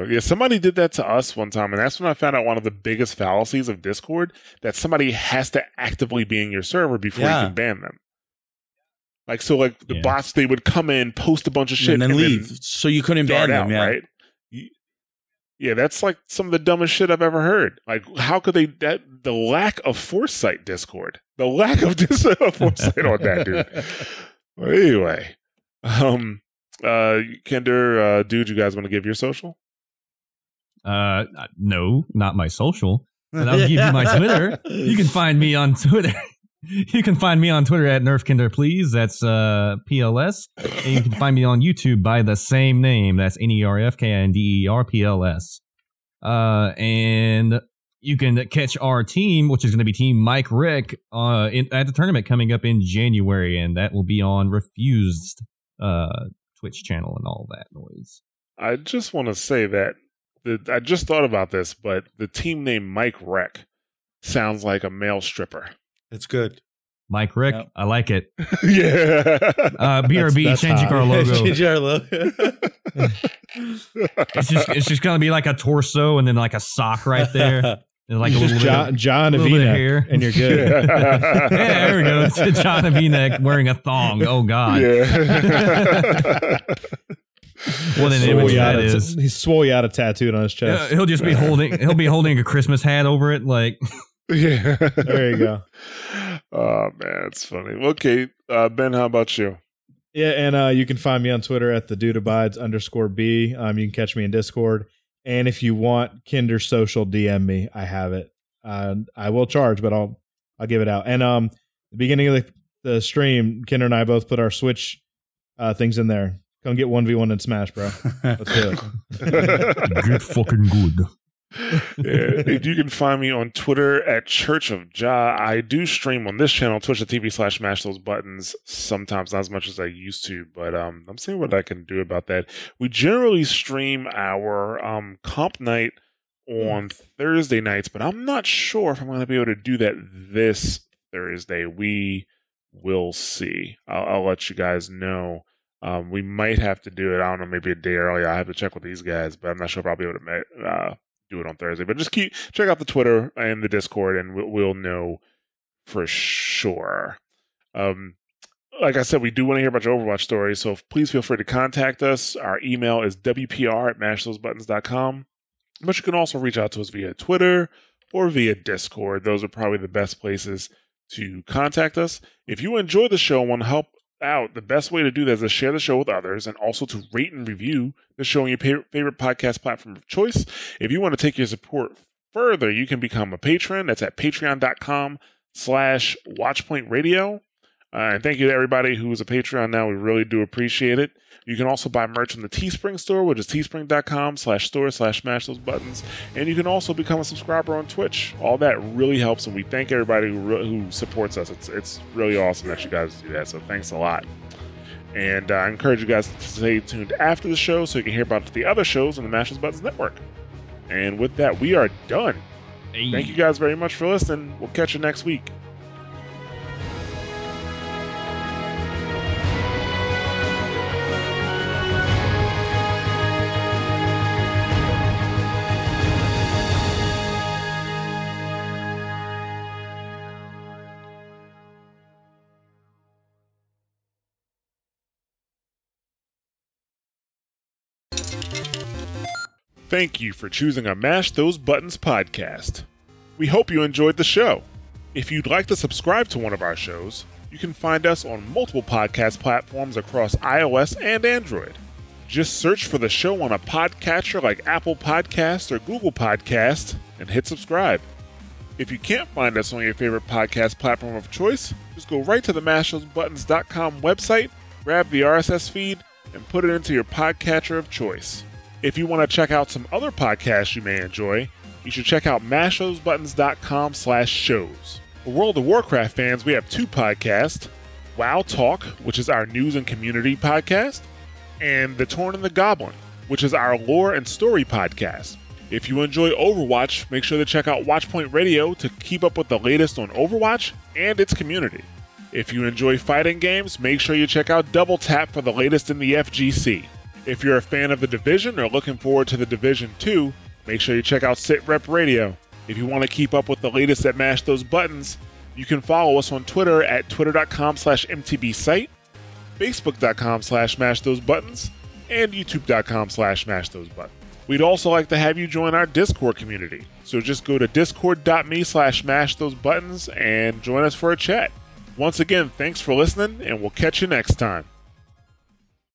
Yeah, somebody did that to us one time, and that's when I found out one of the biggest fallacies of Discord that somebody has to actively be in your server before Yeah. you can ban them. Like so, like the Yeah. bots, they would come in, post a bunch of shit, and then leave. so you couldn't ban out, them, yeah. right? You- Yeah, that's like some of the dumbest shit I've ever heard. Like, how could they? That the lack of foresight, Discord, the lack of dis- foresight on that, dude. Well, anyway, um, uh, Kinder, uh, dude, you guys want to give your social? uh, no, not my social. And I'll give you my Twitter. You can find me on Twitter. You can find me on Twitter at Nerfkinder, please. That's uh, PLS. And you can find me on YouTube by the same name. That's N E R F K I N D E R P L S. Uh, and you can catch our team, which is going to be Team Mike Rick, uh, in, at the tournament coming up in January, and that will be on Refused uh, Twitch channel and all that noise. I just want to say that the, I just thought about this, but the team name Mike Rick sounds like a male stripper. It's good. Mike Rick, Yep. I like it. yeah. Uh, BRB that's changing hot. our logo. Change our logo. It's just it's just gonna be like a torso and then like a sock right there, and like a little John, bit. Of, John a little bit of hair. and you're good. yeah, there we go. It's John a V-neck wearing a thong. Oh God. Yeah. What an image you out of- He's swole out of tattooed on his Yeah, chest. he'll just be holding. He'll be holding a Christmas hat over it. Like yeah. There you go. Oh man, it's funny. Okay, uh, Ben, how about you? Yeah, and uh, you can find me on Twitter at the dude abides underscore b. Um, you can catch me in Discord, and if you want Kinder social, DM me. I have it. Uh, I will charge, but I'll I'll give it out. And um, the beginning of the, the stream, Kinder and I both put our Switch uh, things in there. Come get one v one in Smash, bro. Let's do it. good fucking good. Yeah, you can find me on Twitter at Church of Ja. I do stream on this channel, twitch.tv slash mash those buttons, sometimes not as much as I used to, but um, I'm seeing what I can do about that. We generally stream our um, comp night on Thursday nights, but I'm not sure if I'm going to be able to do that this Thursday. We will see. I'll, I'll let you guys know. Um, we might have to do it. I don't know, maybe a day early. I have to check with these guys, but I'm not sure if I'll be able to uh, do it on Thursday. But just keep check out the Twitter and the Discord, and we'll, we'll know for sure. Um, like I said, we do want to hear about your Overwatch stories, so please feel free to contact us. Our email is wpr at mashthosebuttons.com. But you can also reach out to us via Twitter or via Discord. Those are probably the best places to contact us. If you enjoy the show and want to help out, the best way to do that is to share the show with others and also to rate and review the show on your favorite podcast platform of choice. If you want to take your support further, you can become a patron. That's at patreon.com slash watchpoint radio. Uh, and thank you to everybody who is a Patreon now. We really do appreciate it. You can also buy merch from the Teespring store, which is teespring.com slash store slash smash those buttons. And you can also become a subscriber on Twitch. All that really helps, and we thank everybody who, re- who supports us. It's, it's really awesome that you guys do that, so thanks a lot. And uh, I encourage you guys to stay tuned after the show so you can hear about the other shows on the Mash Those Buttons Network. And with that, we are done. Thank you guys very much for listening. We'll catch you next week. Thank you for choosing a Mash Those Buttons podcast. We hope you enjoyed the show. If you'd like to subscribe to one of our shows, you can find us on multiple podcast platforms across iOS and Android. Just search for the show on a podcatcher like Apple Podcasts or Google Podcasts and hit subscribe. If you can't find us on your favorite podcast platform of choice, just go right to the mashthosebuttons.com website, grab the RSS feed, and put it into your podcatcher of choice. If you want to check out some other podcasts you may enjoy, you should check out mashthosebuttons.com slash shows. For World of Warcraft fans, we have two podcasts, WoW Talk, which is our news and community podcast, and The Tauren and the Goblin, which is our lore and story podcast. If you enjoy Overwatch, make sure to check out Watchpoint Radio to keep up with the latest on Overwatch and its community. If you enjoy fighting games, make sure you check out Double Tap for the latest in the FGC. If you're a fan of the Division or looking forward to the Division 2, make sure you check out SitRep Radio. If you want to keep up with the latest at Mash Those Buttons, you can follow us on Twitter at twitter.com slash mtbsite, facebook.com slash mash those buttons, and youtube.com slash mash those buttons. We'd also like to have you join our Discord community. So just go to discord.me slash mash those buttons and join us for a chat. Once again, thanks for listening, and we'll catch you next time.